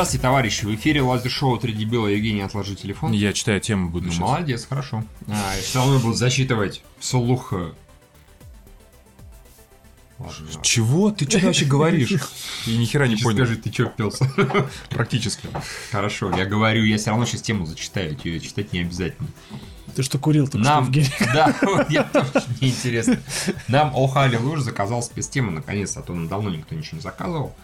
Здравствуйте, товарищи. В эфире лазер-шоу «Три дебила». Евгений, отложи телефон. Я читаю тему буду Ну, сейчас. молодец, хорошо. А, и все равно буду зачитывать вслух. э, Ладно. Чего? Ты что вообще говоришь? Я ни хера не понял. Скажи, ты чё пелся? Практически. Хорошо, я говорю, я все равно сейчас тему зачитаю, тебе читать не обязательно. Ты что курил только что, Нам, Евгений? да, вот я тоже не интересно. Нам Охали Луж заказал спецтему, наконец-то, а то нам давно никто ничего не заказывал.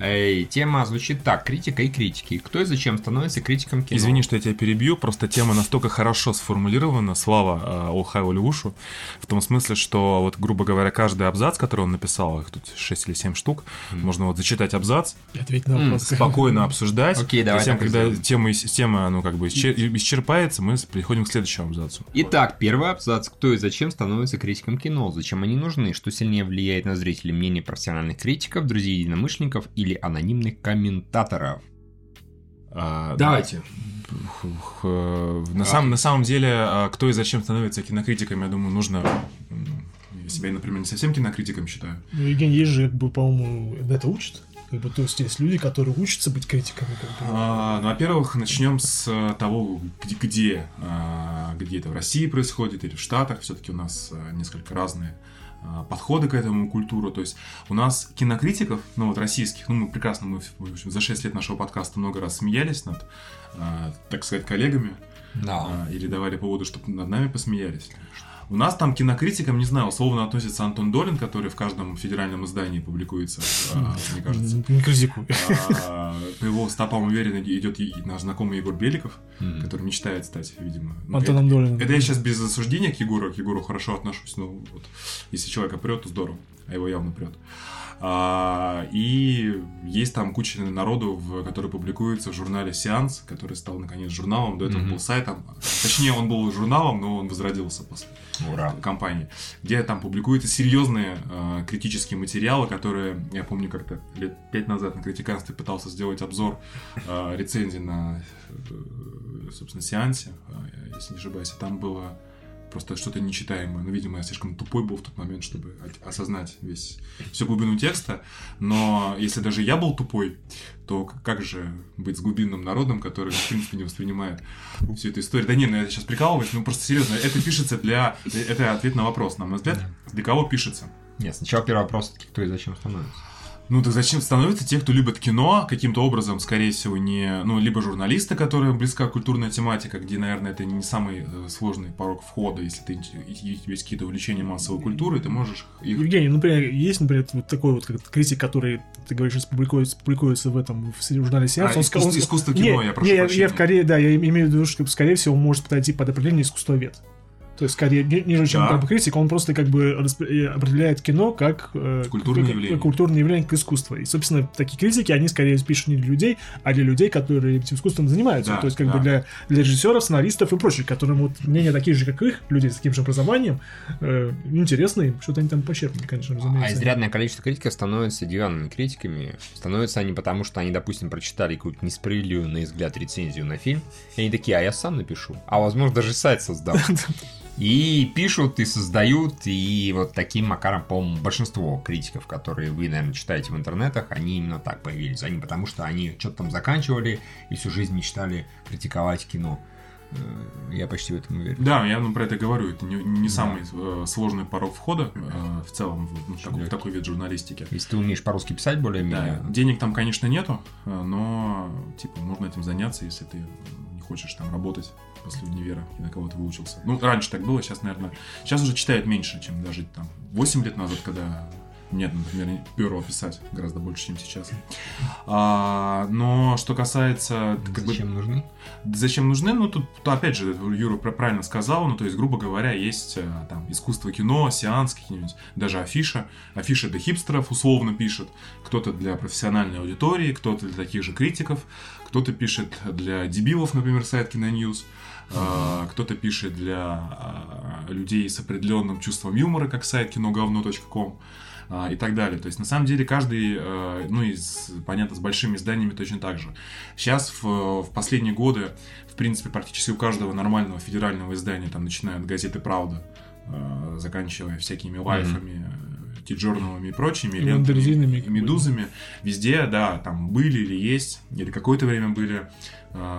Эй, тема звучит так, критика и критики. Кто и зачем становится критиком кино? Извини, что я тебя перебью, просто тема настолько хорошо сформулирована, слава э, Олхайву Левушу, в том смысле, что, вот, грубо говоря, каждый абзац, который он написал, их тут 6 или 7 штук, можно вот зачитать абзац, И на вопрос. спокойно обсуждать. Окей, давай Затем, и когда сделаем. тема, тема, ну, как бы исчер- исчерпается, мы переходим к следующему абзацу. Итак, первый абзац. Кто и зачем становится критиком кино? Зачем они нужны? Что сильнее влияет на зрителей? Мнение профессиональных критиков, друзей единомышленников или анонимных комментаторов? А, Давайте. На, самом, на самом деле, а, кто и зачем становится кинокритиком, я думаю, нужно... Я себя, например, не совсем кинокритиком считаю. Ну, Евгений, есть же, как бы, по-моему, это учат. Как бы, то есть есть люди, которые учатся быть критиками. Как бы. А, ну, во-первых, начнем с того, где, где, а, где это в России происходит или в Штатах. Все-таки у нас а, несколько разные а, подходы к этому культуру. То есть у нас кинокритиков, ну вот российских, ну мы прекрасно, мы в общем, за 6 лет нашего подкаста много раз смеялись над, а, так сказать, коллегами. Да. а, или давали поводу, чтобы над нами посмеялись. У нас там кинокритикам, не знаю, условно относится Антон Долин, который в каждом федеральном издании публикуется, а, мне кажется. Не критикуй. А, По его стопам уверенно идет наш знакомый Егор Беликов, который мечтает стать, видимо. ну, Антоном Долиным. Это, я сейчас без осуждения к Егору, к Егору хорошо отношусь, ну вот, если человека прет, то здорово, а его явно прет. А, и есть там куча народу, который публикуется в журнале «Сеанс», который стал, наконец, журналом, до этого Мгм. был сайтом. Точнее, он был журналом, но он возродился после Ура. компании, где там публикуются серьезные э, критические материалы, которые, я помню, как-то лет пять назад на критиканстве пытался сделать обзор э, рецензий на, э, собственно, сеансе, э, если не ошибаюсь, и там было просто что-то нечитаемое. Ну, видимо, я слишком тупой был в тот момент, чтобы осознать весь всю глубину текста. Но если даже я был тупой, то как же быть с глубинным народом, который, в принципе, не воспринимает всю эту историю? Да не, ну я сейчас прикалываюсь, ну просто серьезно, это пишется для... Это ответ на вопрос, на мой взгляд, для кого пишется? Нет, сначала первый вопрос, кто и зачем становится. Ну, так зачем становятся те, кто любит кино, каким-то образом, скорее всего, не... Ну, либо журналисты, которые близка культурная тематика, где, наверное, это не самый э, сложный порог входа, если ты, есть какие-то увлечения массовой культуры, ты можешь их... Евгений, например, есть, например, вот такой вот как критик, который, ты говоришь, публикуется, публикуется в этом в журнале «Сеанс». А, Он искус- он- искусство кино, Не, я прошу не, я, прощения. я скорее, да, я имею в виду, что, скорее всего, он может подойти под определение искусствовед. То есть, скорее, ни- ниже, чем Да. как бы критик, он просто как бы расп- определяет кино как э, Культурное как- явление. как культурное явление к искусству. И, собственно, такие критики, они скорее пишут не для людей, а для людей, которые этим искусством занимаются. Да, То есть, как да. бы для, для режиссеров, сценаристов и прочих, которым вот мнения такие же, как их, людей с таким же образованием, э, интересно им, что-то они там почерпнули, конечно, А разумеется. изрядное количество критиков становятся диванными критиками. Становятся они потому, что они, допустим, прочитали какую-то несправедливую, на их взгляд, рецензию на фильм. И они такие, а я сам напишу. А возможно, даже сайт создам. И пишут, и создают, и вот таким макаром, по-моему, большинство критиков, которые вы, наверное, читаете в интернетах, они именно так появились. Они потому что они что-то там заканчивали и всю жизнь мечтали критиковать кино. Э, Я почти в этом уверен. Да, я ну, про это говорю. Это не, не Да. самый э, сложный порог входа э, в целом в, ну, такой, в такой вид журналистики. Если ты умеешь по-русски писать Да, более-менее, денег там, конечно, нету, э, но типа можно этим заняться, если ты не хочешь там работать после универа и на кого-то выучился. Ну, раньше так было, сейчас, наверное, сейчас уже читают меньше, чем даже там 8 лет назад, когда мне, например, перло писать гораздо больше, чем сейчас. А, но что касается... как бы, зачем нужны? Зачем нужны? Ну, тут, опять же, Юра пр- правильно сказал, ну, то есть, грубо говоря, есть э, там искусство кино, сеанс какие-нибудь, даже афиша. Афиша для хипстеров условно пишет, кто-то для профессиональной аудитории, кто-то для таких же критиков, кто-то пишет для дебилов, например, сайт Киноньюз, э, кто-то пишет для э, людей с определенным чувством юмора, как сайт киноговно.ком и так далее. То есть, на самом деле, каждый, э, ну и, с- понятно, с большими изданиями точно так же. Сейчас, в, в последние годы, в принципе, практически у каждого нормального федерального издания, там, начиная от газеты «Правда», э, заканчивая всякими лайфами, Тиджорновыми и прочими, И лентами, и медузами. Везде, да, там были или есть, или какое-то время были а,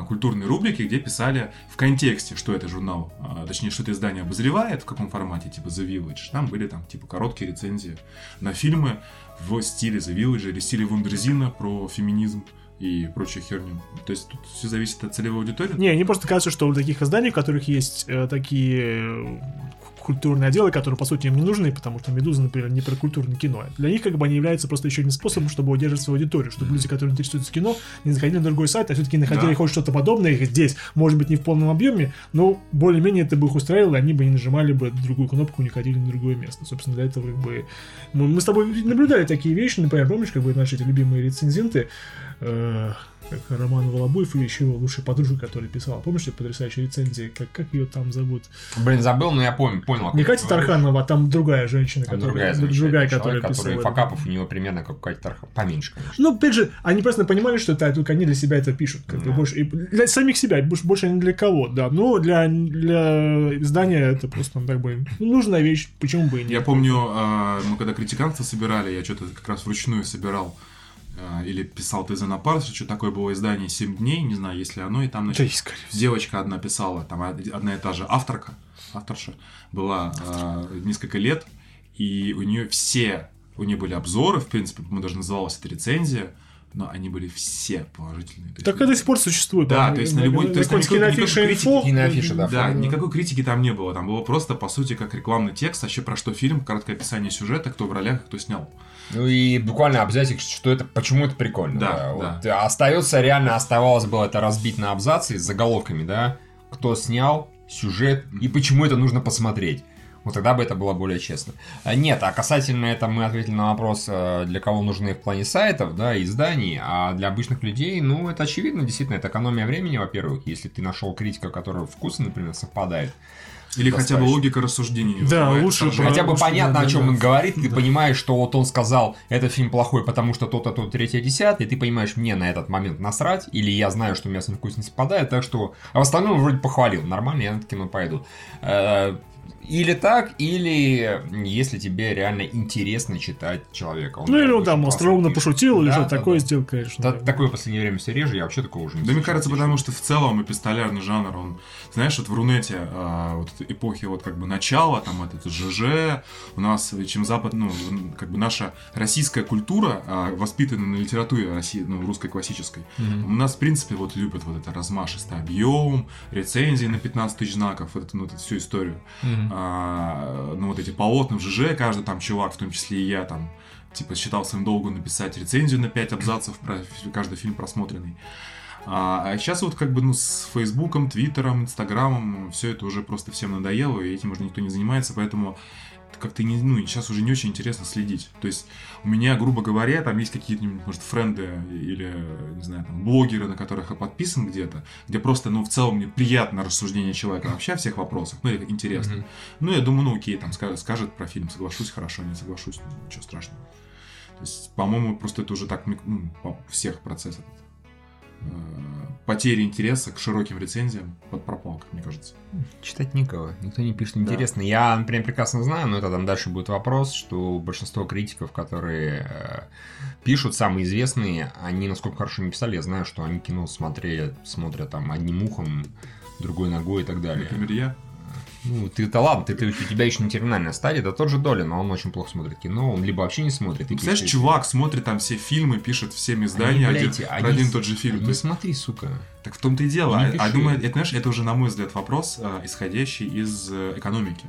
культурные рубрики, где писали в контексте, что это журнал, а, точнее, что это издание обозревает, в каком формате, типа The Village. Там были там, типа, короткие рецензии на фильмы в стиле The Village или стиле Вундерзина про феминизм и прочую херню. То есть тут все зависит от целевой аудитории. Не, мне просто кажется, что у таких изданий, в которых есть э, такие э, культурные отделы, которые, по сути, им не нужны, потому что «Медуза», например, не про культурное кино. Для них, как бы, они являются просто еще одним способом, чтобы удерживать свою аудиторию, чтобы люди, которые интересуются кино, не заходили на другой сайт, а все-таки находили Да. хоть что-то подобное их здесь, может быть, не в полном объеме, но более-менее это бы их устраивало, они бы не нажимали бы другую кнопку, не ходили на другое место. Собственно, для этого, как бы... Мы, мы с тобой наблюдали такие вещи, например, помнишь, как бы наши эти любимые рецензенты, э, как Роман Волобуев и еще его лучшая подружка, которая писала. Помнишь, эти потрясающие рецензии? Как, как ее там зовут? Блин, забыл, но я помню, понял. Не Катя. Тарханова, а там другая женщина, Там которая, другая, другая, которая человек, писала. который факапов у него примерно как у Кати Тарханова. Поменьше, конечно. Ну, опять же, они просто понимали, что это только они для себя это пишут. Как бы Да. больше, и для самих себя, больше, больше не для кого, да. Но для, для издания это просто ну, как бы ну, нужная вещь, почему бы и нет. Я помню, а, мы когда критиканство собирали, я что-то как раз вручную собирал а, или писал ТЗ на парсе, что такое было издание «7 дней», не знаю, если оно, и там, Да, значит, скорее всего. девочка одна писала, там од- одна и та же авторка, авторша, была а, несколько лет, и у нее все, у нее были обзоры, в принципе, по-моему, даже называлась это рецензия, но они были все положительные. Есть, Так это до сих пор существует. Да, там, то есть на любой- то есть на никакой- инфо, критики, да, Да, никакой критики там не было. Там было просто, по сути, как рекламный текст, вообще про что фильм, короткое описание сюжета, кто в ролях, кто снял. Ну и буквально абзацик, что это, почему это прикольно. Да, Вот, а остается, реально оставалось бы это разбить на абзацы с заголовками, да, кто снял, сюжет и почему это нужно посмотреть. Вот тогда бы это было более честно. А Нет, а касательно этого мы ответили на вопрос, э, для кого нужны в плане сайтов, да, изданий, а для обычных людей, ну, это очевидно, действительно, это экономия времени, во-первых, если ты нашел критика, которого вкусы, например, совпадает. Или хотя бы логика рассуждений. Да, лучше отторжения. Хотя бы понятно, да, о чем да. он говорит, ты Да. понимаешь, что вот он сказал, этот фильм плохой, потому что то-то, то третье, десятое, и ты понимаешь, мне на этот момент насрать, или я знаю, что у меня с ним вкус не совпадает, так что... А в остальном вроде похвалил, нормально, я на это кино пойду. Или так, или если тебе реально интересно читать человека. Он Ну или он там остроумно пошутил, или Да, что-то да, такое да. сделал, конечно. Да, да. Такое в последнее время все реже, я вообще такого уже не Да мне кажется, еще. потому что в целом эпистолярный жанр, он, знаешь, вот в Рунете, а, вот эпохи вот как бы начала, там этот ЖЖ, у нас, чем Запад, ну, как бы наша российская культура, а, воспитана на литературе России, ну, русской классической, Мгм. у нас, в принципе, вот любят вот это размашистый объем, рецензии на 15 тысяч знаков, вот эту, ну, вот эту всю историю. Мгм. А, ну, вот эти полотна в ЖЖ, каждый там чувак, в том числе и я, там, типа, считал своим долгом написать рецензию на 5 абзацев про каждый фильм просмотренный. А, сейчас вот как бы ну, с Фейсбуком, Твиттером, Инстаграмом все это уже просто всем надоело, и этим уже никто не занимается, поэтому как-то не, ну, сейчас уже не очень интересно следить. То есть у меня, грубо говоря, там есть какие-то, может, френды или, не знаю, там, блогеры, на которых я подписан где-то, где просто, ну, в целом мне приятно рассуждение человека вообще о всех вопросах, ну, или интересно. Мгм. Ну, я думаю, ну, окей, там ска- скажет про фильм, соглашусь, хорошо, не соглашусь, ну, ничего страшного. То есть, по-моему, просто это уже так, ну, всех процессах. Э, Потеря интереса к широким рецензиям под пропал, как мне кажется. Читать никого, никто не пишет Да. интересно. Я, например, прекрасно знаю, но это там дальше будет вопрос, что большинство критиков, которые э, пишут, самые известные, они насколько хорошо не писали, я знаю, что они кино смотрели, смотрят там одним ухом, другой ногой и так далее. Например, я. Ну, ты-то ладно, ты, ты- у тебя еще не терминальная стадия, да тот же Долин, но он очень плохо смотрит кино, он либо вообще не смотрит. и Представляешь, пишет- чувак смотрит там все фильмы, пишет всеми издания Они, один, они один тот же фильм. Не То есть, смотри, сука. так в том-то и дело. А, а думаю, это, знаешь, это уже, на мой взгляд, вопрос, э, исходящий из э, экономики.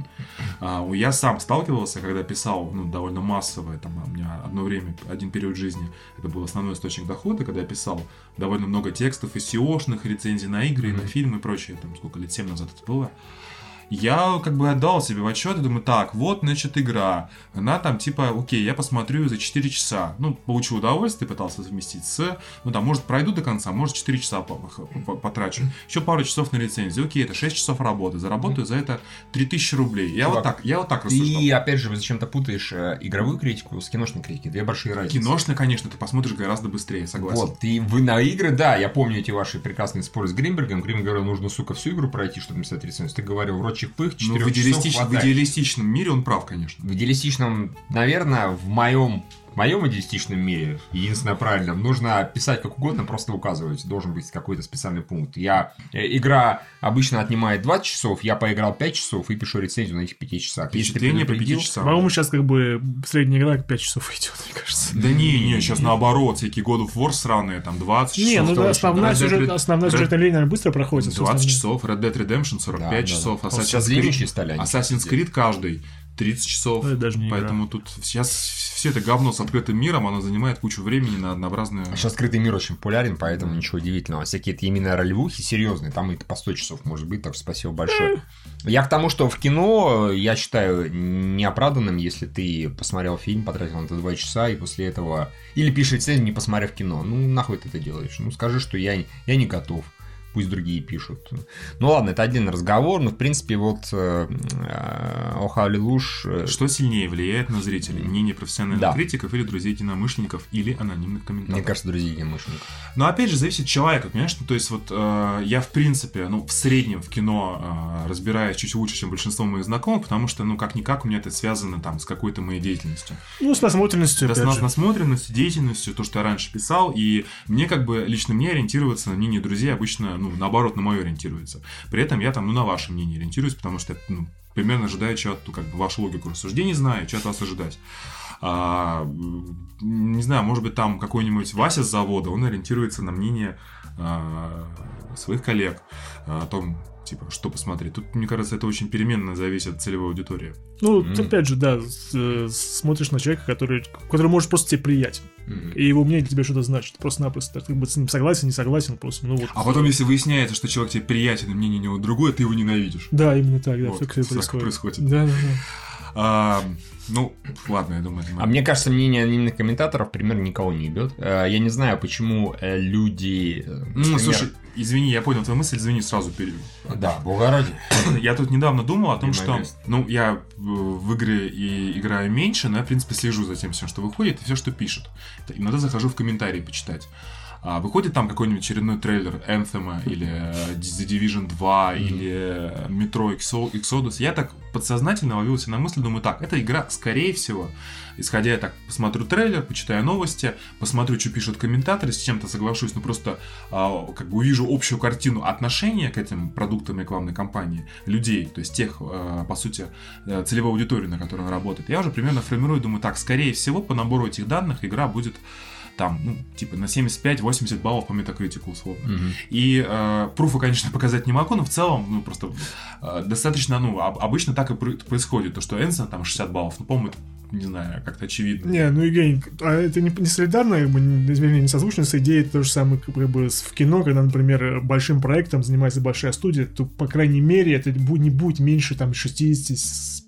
А, у- я сам сталкивался, когда писал ну, довольно массово, там, у меня одно время, один период жизни, это был основной источник дохода, когда я писал довольно много текстов и SEO-шных, рецензий на игры, Мгм. на фильмы и прочее, там сколько лет, 7 назад это было. Я как бы отдал себе в отчет и думаю, так, вот, значит, игра. Она там типа, окей, я посмотрю за 4 часа. Ну, получу удовольствие, пытался совместить с, ну там, может, пройду до конца, может, 4 часа по- по- потрачу. Еще пару часов на рецензию. Окей, это 6 часов работы. Заработаю за это 3000 рублей. Я вот Чувак, так, я вот так рассуждал. И опять же, вы зачем-то путаешь э, игровую критику с киношной критикой. Две большие разницы. Киношно, конечно, ты посмотришь гораздо быстрее, согласен. Вот, и вы на игры, да, я помню эти ваши прекрасные споры с Гринбергом. Гринберг говорил, нужно, сука, всю игру пройти, чтобы написать рецензию. Ты говорил, вроде прочих пых, Ну, 4 в, часов идеалистич- в идеалистичном мире он прав, конечно. В идеалистичном, наверное, в моем в моем идеалистичном мире, единственное правильном, нужно писать как угодно, просто указывать. Должен быть какой-то специальный пункт. Я, э, игра обычно отнимает 20 часов, я поиграл 5 часов и пишу рецензию на этих 5 часах. Впечатление по предупредил- 5 часам. По-моему, сейчас как бы средняя игра 5 часов идет, мне кажется. Да не, не, сейчас наоборот, всякие God of War сраные, там 20 часов. Не, ну да, основная, сюжет, основная сюжетная линия наверное, быстро проходит. а всё 20 остальное- часов, Red Dead Redemption 45 Да, да, часов. Assassin's Creed. Assassin's Creed каждый 30 часов. Ну, это даже не игра. Поэтому тут сейчас все это говно с открытым миром, оно занимает кучу времени на однообразные... Сейчас скрытый мир очень популярен, поэтому ничего удивительного. Всякие это именно ролевухи серьезные, там это по 100 часов может быть, так что спасибо большое. Я к тому, что в кино, я считаю неоправданным, если ты посмотрел фильм, потратил на это 2 часа, и после этого... Или пишешь рецензию, не посмотрев кино. Ну, нахуй ты это делаешь? Ну, скажи, что я, я не готов. Пусть другие пишут. Ну ладно, это отдельный разговор, но в принципе вот э, э, Охали Луж... э, Что сильнее влияет на зрителей? Мнение профессиональных Да. критиков или друзей-единомышленников или анонимных комментаторов? Мне кажется, друзья единомышленников. Но опять же, зависит от человека, понимаешь? Ну, то есть, вот э, я, в принципе, ну, в среднем в кино э, разбираюсь чуть лучше, чем большинство моих знакомых, потому что, ну, как-никак у меня это связано там с какой-то моей деятельностью. Ну, с насмотренностью, Да, с нас- же. насмотренностью, деятельностью, то, что я раньше писал, и мне как бы, лично мне ориентироваться на мнение друзей обычно, ну, наоборот, на мое ориентируется. При этом я там, ну, на ваше мнение ориентируюсь, потому что, ну, примерно ожидаю, что от, ну, как бы, вашу логику рассуждений знаю, от вас ожидать. А, не знаю, может быть, там какой-нибудь Вася с завода, он ориентируется на мнение а, своих коллег а, о том, типа, что посмотреть. Тут, мне кажется, это очень переменно зависит от целевой аудитории. Ну, ты опять же, да, э, смотришь на человека, который, который может просто тебе приятен. И его мнение для тебя что-то значит. Просто-напросто. Ты как бы с ним согласен, не согласен, просто, ну вот. А потом, если выясняется, что человек тебе приятен, и мнение у него другое, ты его ненавидишь. Да, именно так, да, Вот, все так происходит. происходит. Да, да, да. А, ну, ладно, я думаю, это А мне кажется, мнение анонимных комментаторов примерно никого не ебет. Э, Я не знаю, почему э, люди... э, Ну, например- слушай, извини, я понял твою мысль, извини, сразу перейду. Да, бога ради. Я тут недавно думал о том, Не что, ну, я в в игры и играю меньше, но я, в принципе, слежу за тем всем, что выходит, и все, что пишут. Иногда захожу в комментарии почитать. А выходит там какой-нибудь очередной трейлер Anthem или э, The Division 2 или э, Metro Exo- Exodus, я так подсознательно ловил себя на мысли, думаю, так, эта игра, скорее всего, исходя я так посмотрю трейлер, почитаю новости, посмотрю, что пишут комментаторы, с чем-то соглашусь, но просто а, как бы увижу общую картину отношения к этим продуктам рекламной кампании людей, то есть тех, а, по сути, э, целевой аудитории, на которой она работает. Я уже примерно формирую, думаю, так, скорее всего, по набору этих данных игра будет там, ну, типа на 75-80 баллов по метакритику условно. Мгм. И э, пруфы, конечно, показать не могу, но в целом, ну, просто э, достаточно, ну, об- обычно так и пр- происходит. То, что Энсон там 60 баллов, ну, по-моему, это, не знаю, как-то очевидно. Не, ну Евгений, а это не, не солидарно, как бы, не, вернее, не созвучно с идеей то же самое, как бы, с- в кино, когда, например, большим проектом занимается большая студия, то, по крайней мере, это не будет меньше, там,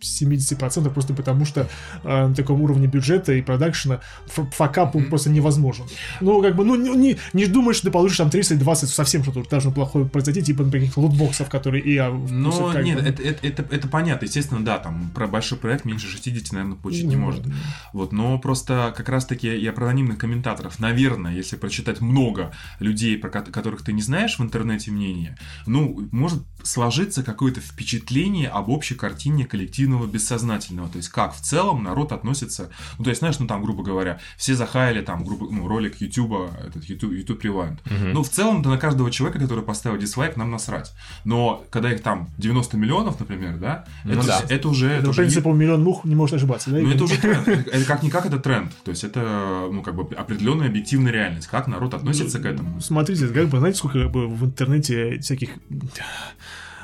60-70%, просто потому что э, на таком уровне бюджета и продакшена факап он просто невозможен. Ну, как бы, ну, не, не, не думаешь, что ты получишь там 30-20, совсем что-то должно плохое произойти, типа, например, каких-то лутбоксов, которые и а, ну, нет, бы, это, это, это, это понятно. Естественно, да, там про большой проект меньше 60, наверное, получить не ну, может. Вот, но просто как раз-таки я про анонимных комментаторов. Наверное, если прочитать много людей, про ко- которых ты не знаешь в интернете мнения, ну, может сложиться какое-то впечатление об общей картине коллективного бессознательного. То есть, как в целом народ относится... Ну, то есть, знаешь, ну, там, грубо говоря, все захаяли там грубо, ну, ролик YouTube, этот YouTube, YouTube Rewind. Мгм. Ну, в целом-то на каждого человека, который поставил дислайк, нам насрать. Но когда их там 90 миллионов, например, да, Ну это, да. это уже... это, это по уже принципу миллион мух не может ошибаться, да? ну, это уже тренд. Это, это как-никак это тренд. То есть это, ну, как бы определенная объективная реальность. Как народ относится к этому. Смотрите, как бы, знаете, сколько как бы, в интернете всяких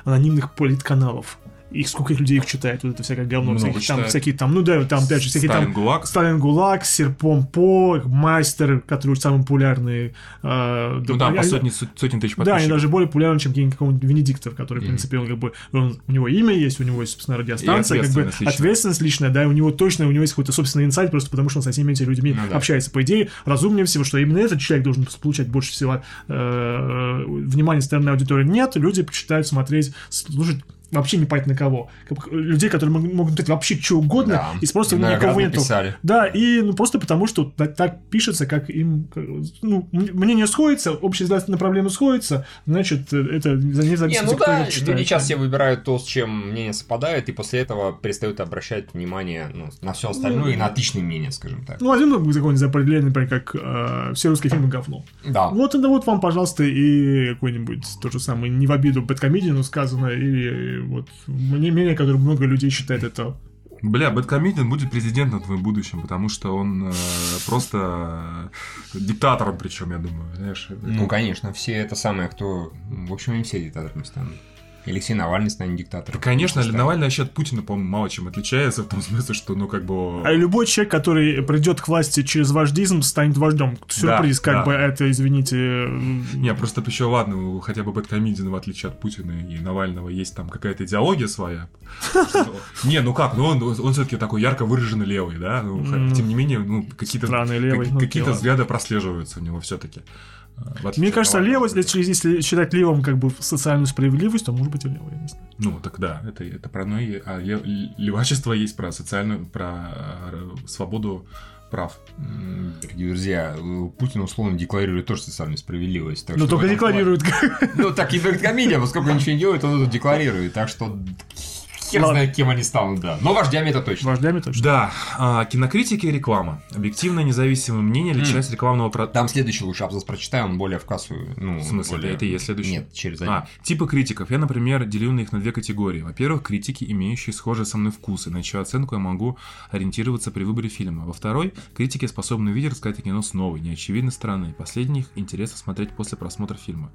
анонимных политканалов? И сколько людей их читает, вот это всякое говно. Много всяких, там, всякие там, ну да, там опять же всякие Сталин там... ГУЛАГ. Сталин ГУЛАГ, Серпом По, Мастер, которые самые популярные. э, Ну да, по они- сотни, сот- сотен тысяч Да, они подписчиков. даже более популярны, чем какой-нибудь какого-нибудь Венедиктов, который, в Мгм. принципе, он как бы, он- у него имя есть, у него есть, собственно, радиостанция, как бы ответственность личная. ответственность личная, да, и у него точно, у него есть какой-то собственный инсайт, просто потому что он со всеми этими людьми Ну да. общается. По идее, разумнее всего, что именно этот человек должен получать больше всего э, внимания стороны аудитории. Нет, люди предпочитают смотреть, слушать вообще не понять на кого. Людей, которые мог- могут писать вообще что угодно, Да. и просто Много никого нету. написали. Да, и ну, просто потому, что так, так пишется, как им... Ну, м- мнение сходится, общий взгляд на проблему сходится, значит, это за ней Не, зависит, ну кто да, читает. люди сейчас все выбирают то, с чем мнение совпадает, и после этого перестают обращать внимание ну, на все остальное и на отличные мнения, скажем так. Ну, возьмем ну, какое-нибудь за определение, например, как э, все русские фильмы говно. Да. Вот это вот вам, пожалуйста, и какой-нибудь то же самое, не в обиду Бэткомедину сказано, или вот мне- мнение, которое много людей считает это. Бля, Бэткомедиан будет президентом в твоем будущем, потому что он э, просто э, диктатором, причем, я думаю, знаешь. Ну, конечно, все это самое, кто... В общем, им все диктаторами станут. Алексей Навальный станет диктатором. Конечно, Станет. Навальный вообще от Путина, по-моему, мало чем отличается, в том смысле, что, ну, как бы... А любой человек, который придет к власти через вождизм, станет вождем. Сюрприз, как да. бы это, извините. Не, просто еще ладно, хотя бы Бэткомедиан, в отличие от Путина и Навального, есть там какая-то идеология своя. Не, ну как, ну он, все-таки такой ярко выраженный левый, да? Ну. Тем не менее, ну, какие-то ну, какие-то взгляды прослеживаются у него все-таки. Мне кажется, левость, если, если считать левым как бы социальную справедливость, то может быть и левый, я не знаю. Ну, так да, это, это про и... А ле- левачество есть про социальную, про э, свободу прав. Дорогие друзья, э, Путин условно декларирует тоже социальную справедливость. так Ну, только этом плане- декларирует. Ну, так и комедия, поскольку он ничего не делает, он это декларирует. Так что хер знает, кем они станут, да. Но вождями это точно. Вождями точно. Да, а, кинокритики и реклама. Объективное независимое мнение или часть рекламного продукта. Там следующий лучше абзац прочитаю, он более в кассу. Ну, В смысле, более- это и есть следующий? Нет, через один. А, типы критиков. Я, например, делю на их на две категории. Во-первых, критики, имеющие схожие со мной вкусы, на чью оценку я могу ориентироваться при выборе фильма. Во второй, критики способны увидеть и рассказать о кино с новой, неочевидной стороны. Последних интересно смотреть после просмотра фильма.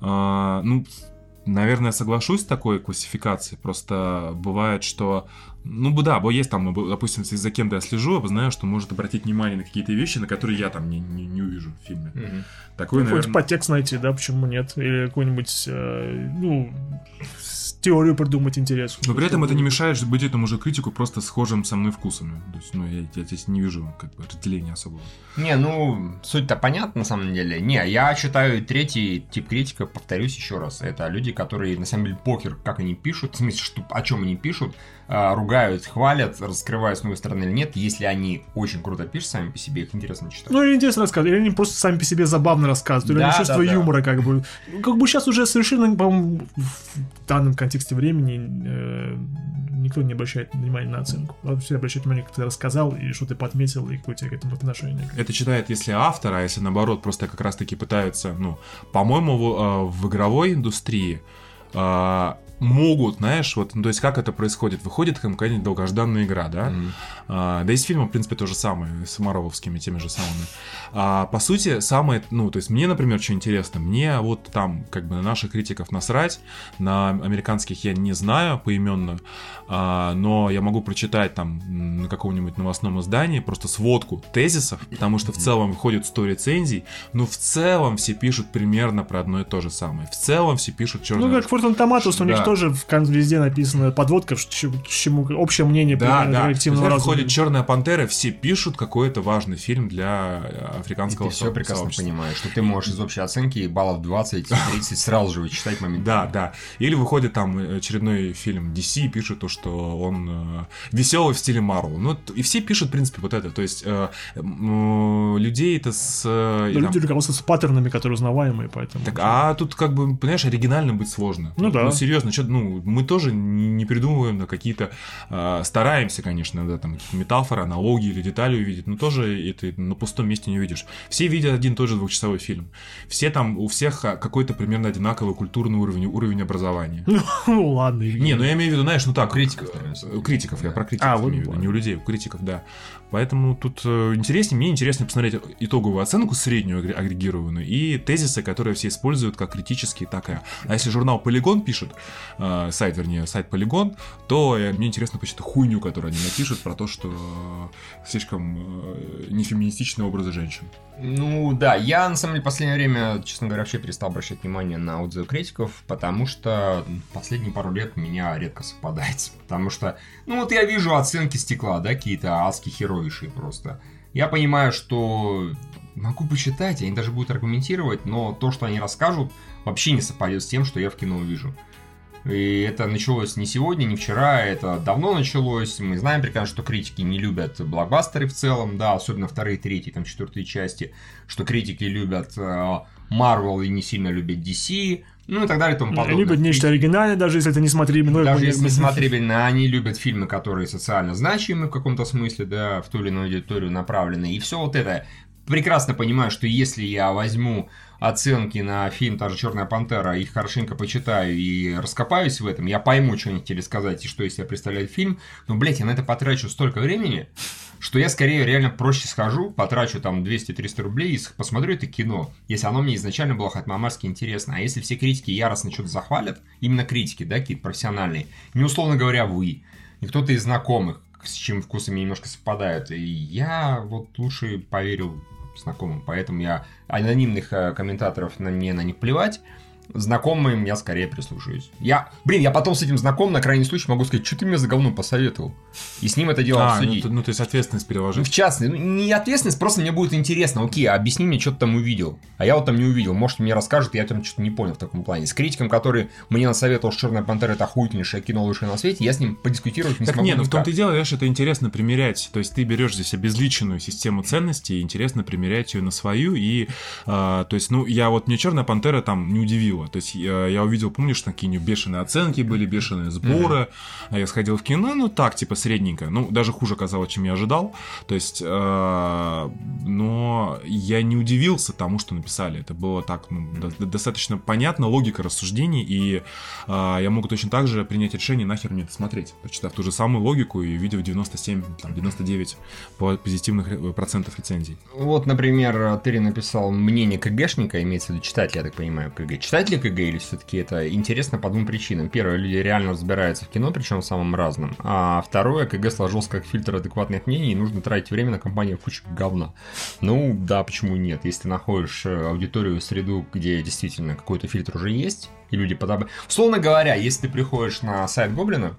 А, ну, наверное, соглашусь с такой классификацией. Просто бывает, что... Ну, да, бо есть там, ну, допустим, если за кем-то я слежу, я знаю, что может обратить внимание на какие-то вещи, на которые я там не, не, не увижу в фильме. Мгм. Такой, Хоть наверное... подтекст найти, да, почему нет? Или какой-нибудь, э, ну, теорию придумать интересную. Но при этом это не мешает быть этому же критику просто схожим со мной вкусами. То есть, ну, я, я здесь не вижу как бы разделения особого. Не, ну, суть-то понятна на самом деле. Не, я считаю третий тип критика, повторюсь еще раз, это люди, которые, на самом деле, покер, как они пишут, в смысле, что, о чем они пишут, а, ругают, хвалят, раскрывают с новой стороны или нет, если они очень круто пишут сами по себе, их интересно читать. Ну, или интересно рассказывать, или они просто сами по себе забавно рассказывают, или Да, они чувство да, да. юмора, как бы. Ну, Как бы сейчас уже совершенно, по-моему, в данном контексте времени э, никто не обращает внимания на оценку. А Все обращают внимание, как ты рассказал, и что ты подметил, и какое у тебя к этому отношение. Это читает, если автор, а если наоборот, просто как раз-таки пытаются, ну, по-моему, в, э, в игровой индустрии э, могут, знаешь, вот, ну, то есть как это происходит? Выходит какая-нибудь долгожданная игра, да? Мгм. А, да и с фильмом, в принципе, то же самое, с Марововскими теми же самыми. А, по сути, самое, ну, то есть мне, например, что интересно, мне вот там, как бы, на наших критиков насрать, на американских я не знаю поименно, а, но я могу прочитать там на каком-нибудь новостном издании просто сводку тезисов, потому что в целом выходит 100 рецензий, но в целом все пишут примерно про одно и то же самое. В целом все пишут черное. Ну, как Фортон Томатус, у них Да. Тоже в кон- везде написана подводка, к чему- общее мнение Да, да. коллективного разума. выходит Черная пантера, все пишут какой-то важный фильм для э, И африканского ты все прекрасно сообщества. понимаешь, что ты можешь из общей оценки баллов 20-30 сразу же вычитать моментально. Да, да. Или выходит там очередной фильм DC и пишет то, что он веселый в стиле Марвел. Ну, и все пишут, в принципе, вот это. То есть э, э, людей это с... э, люди руководствуются паттернами, которые узнаваемые, поэтому... Так, а тут как бы, понимаешь, оригинальным быть сложно. Ну да. Ну, серьезно, что, ну, мы тоже не, придумываем на какие-то... э, стараемся, конечно, да, там, метафоры, аналогии или детали увидеть, но тоже это на пустом месте не увидишь. Все видят один и тот же двухчасовой фильм. Все там, у всех а, какой-то примерно одинаковый культурный уровень, уровень образования. Ну, ладно. Не, ну я имею в виду, знаешь, ну так. Критиков, критиков, я про критиков А, имею в виду, не у людей, у критиков, да. Поэтому тут э, интереснее, мне интереснее посмотреть итоговую оценку, среднюю агре- агрегированную, и тезисы, которые все используют как критические, так и... А если журнал Полигон пишет, э, сайт, вернее, сайт Полигон, то э, мне интересно почитать хуйню, которую они напишут про то, что э, слишком э, нефеминистичные образы женщин. Ну да, я на самом деле в последнее время, честно говоря, вообще перестал обращать внимание на отзывы критиков, потому что последние пару лет меня редко совпадает. Потому что, ну вот я вижу оценки стекла, да, какие-то адски херовейшие просто. Я понимаю, что могу почитать, они даже будут аргументировать, но то, что они расскажут, вообще не совпадет с тем, что я в кино увижу. И это началось не сегодня, не вчера, это давно началось. Мы знаем прекрасно, что критики не любят блокбастеры в целом, да, особенно вторые, третьи, там, четвертые части, что критики любят Marvel и не сильно любят DC, ну и так далее и тому подобное. Они любят нечто оригинальное, даже если это не смотрибельно. Даже если не смотрибельно, они любят фильмы, которые социально значимы в каком-то смысле, да, в ту или иную аудиторию направлены. И все вот это. Прекрасно понимаю, что если я возьму оценки на фильм «Та же Черная пантера», их хорошенько почитаю и раскопаюсь в этом, я пойму, что они хотели сказать и что из себя представляет фильм, но, блядь, я на это потрачу столько времени, что я скорее реально проще схожу, потрачу там 200-300 рублей и посмотрю это кино, если оно мне изначально было хоть мамарски интересно. А если все критики яростно что-то захвалят, именно критики, да, какие-то профессиональные, не условно говоря вы, и кто-то из знакомых, с чем вкусами немножко совпадают, и я вот лучше поверил знакомым, поэтому я анонимных э, комментаторов на мне на них плевать, знакомым я скорее прислушаюсь. Я, блин, я потом с этим знаком на крайний случай могу сказать, что ты мне за говно посоветовал. И с ним это дело а, обсудить. Ну, ну, то есть ответственность переложить. Ну, в частности, ну, не ответственность, просто мне будет интересно. Окей, объясни мне, что ты там увидел. А я вот там не увидел. Может, мне расскажут, я там что-то не понял в таком плане. С критиком, который мне насоветовал, что Черная пантера это охуительнейшее кино лучшее на свете, я с ним подискутировать не так смогу. нет, ну в том-то и дело, знаешь, это интересно примерять. То есть ты берешь здесь обезличенную систему ценностей, и интересно примерять ее на свою. И, а, то есть, ну, я вот мне Черная пантера там не удивила. То есть я, я увидел, помнишь, такие бешеные оценки были, бешеные сборы. А я сходил в кино, ну так, типа средненько. Ну, даже хуже оказалось, чем я ожидал. То есть, э, но я не удивился тому, что написали. Это было так, ну, до- достаточно понятно, логика рассуждений, и э, я мог точно так же принять решение, нахер мне это смотреть, прочитав ту же самую логику и видев 97, там, 99 по- позитивных процентов рецензий. Вот, например, Терри написал мнение КГшника, имеется в виду читателя, я так понимаю, КГ. Читатели КГ или все-таки это интересно по двум причинам. Первое, люди реально разбираются в кино, причем самым разным. А второе, КГ сложился как фильтр адекватных мнений, и нужно тратить время на компанию кучу говна. Ну, да, почему нет? Если ты находишь э, аудиторию, среду, где действительно какой-то фильтр уже есть, и люди подобны... Условно говоря, если ты приходишь на сайт Гоблина,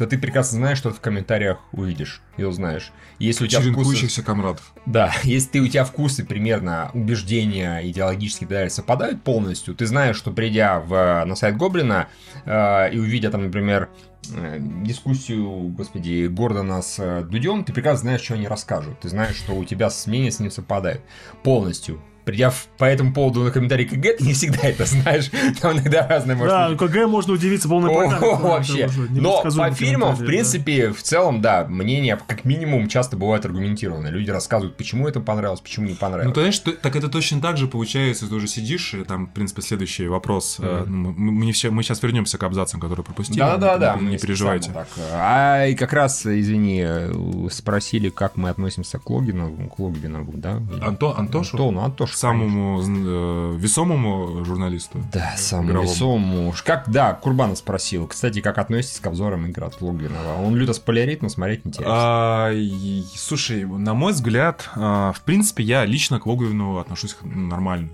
то ты прекрасно знаешь, что ты в комментариях увидишь и узнаешь. Если у тебя вкусы... Комрадов. Да, если ты, у тебя вкусы примерно, убеждения идеологически и далее совпадают полностью, ты знаешь, что придя в, на сайт Гоблина э, и увидя там, например, э, дискуссию, господи, Гордона с э, Дудем, ты прекрасно знаешь, что они расскажут. Ты знаешь, что у тебя мнение с ним совпадает полностью. Придя в- по этому поводу на комментарий КГ, ты не всегда это знаешь. Там иногда разное может Да, быть. КГ можно удивиться полной программе. Вообще. Но по фильмам, в принципе, в целом, да, мнения как минимум часто бывают аргументированы. Люди рассказывают, почему это понравилось, почему не Ну, понравилось. знаешь, ты- так это точно так же получается, ты уже сидишь, там, в принципе, следующий вопрос. э, ну, Мы, мы, не все, мы сейчас вернемся к абзацам, которые пропустили. Да, да, да. Не, не переживайте. Так. А и как раз, извини, э, спросили, как мы относимся к Логинову, к Логвинову, да? Антон, Антошу? Антону, Антошу. Самому э, весомому журналисту. Да, самому игровому. весомому. Как, да, Курбанов спросил. Кстати, как относитесь к обзорам игр от Логвинова? Он люто спойлерит, но смотреть интересно. А, и- слушай, на мой взгляд, а, в принципе, я лично к Логвину отношусь нормально.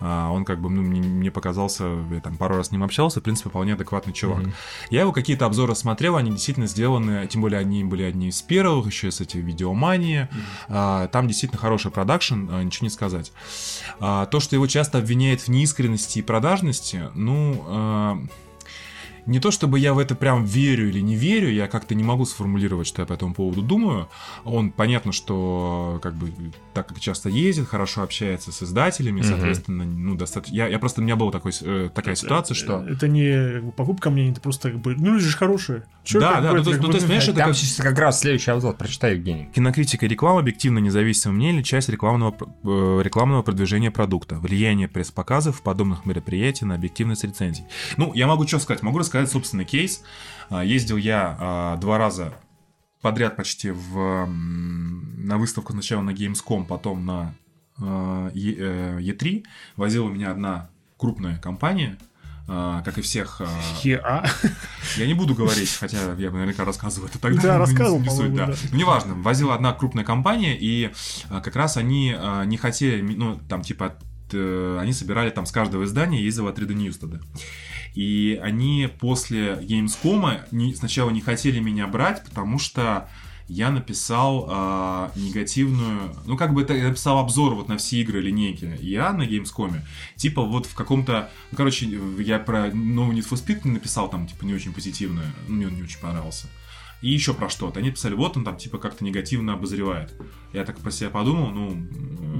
А, Он как бы ну, мне, мне показался, я там пару раз с ним общался, в принципе, вполне адекватный чувак. Мгм. Я его какие-то обзоры смотрел, они действительно сделаны, тем более они были одни из первых, еще с эти видеомании. А, Там действительно хороший продакшн, а, ничего не сказать. То, что его часто обвиняют в неискренности и продажности, ну, не то чтобы я в это прям верю или не верю, я как-то не могу сформулировать, что я по этому поводу думаю. Он, понятно, что как бы так как часто ездит, хорошо общается с издателями, Мгм. соответственно, ну, достаточно... Я, я просто, у меня была такой, э, такая ситуация, что... Это не как бы, покупка мнений, это просто как бы, ну, люди же хорошие. Чё, Да, да, ну, то ну, то есть, бы, понимаешь, это как- сейчас как раз следующий абзац, прочитай, Евгений. Кинокритика и реклама объективно независимое мнение или часть рекламного, э, рекламного продвижения продукта. Влияние пресс-показов подобных мероприятий на объективность рецензий. Ну, я могу что сказать? Могу рассказать собственный кейс. А, Ездил я а, два раза подряд почти в, на выставку сначала на Gamescom, потом на а, Е- э, E3. Возила меня одна крупная компания, а, как и всех... а, я не буду говорить, хотя я бы наверняка рассказывал это тогда. Да, рассказывал, не суть, да. да. Ну, неважно, возила одна крупная компания, и а, как раз они а, не хотели, ну, там, типа, т- они собирали там с каждого издания, ездила 3D News тогда. И они после Gamescom не- сначала не хотели меня брать, потому что я написал э, негативную, ну как бы это я написал обзор вот на все игры линейки я на Gamescom, типа вот в каком-то, ну, короче, я про новый Need for Speed написал там типа не очень позитивно, ну, мне он не очень понравился и еще про что-то. Они писали, вот он там типа как-то негативно обозревает. Я так про себя подумал, ну...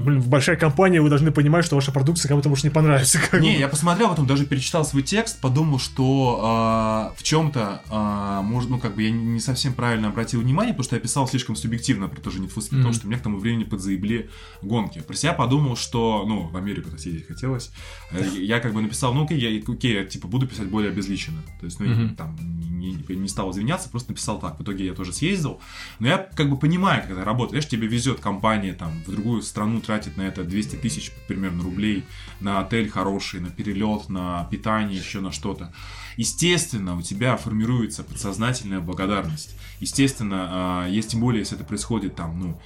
Блин, в большая компания вы должны понимать, что ваша продукция кому-то может не понравиться. Как не, бы. я посмотрел, потом даже перечитал свой текст, подумал, что э, в чем-то, э, может, ну как бы я не совсем правильно обратил внимание, потому что я писал слишком субъективно про то же Need for Speed, mm-hmm. потому что мне к тому времени подзаебли гонки. Про себя подумал, что, ну, в Америку-то съездить хотелось. Э, я как бы написал, ну окей, я, окей, я типа буду писать более обезличенно. То есть, ну, mm-hmm. там не, не стал извиняться, просто написал так. В итоге я тоже съездил. Но я как бы понимаю, как это работает. Знаешь, тебе везет компания там в другую страну тратит на это 200 тысяч примерно рублей на отель хороший, на перелет, на питание, еще на что-то. Естественно, у тебя формируется подсознательная благодарность. Естественно, а, есть тем более, если это происходит там, ну,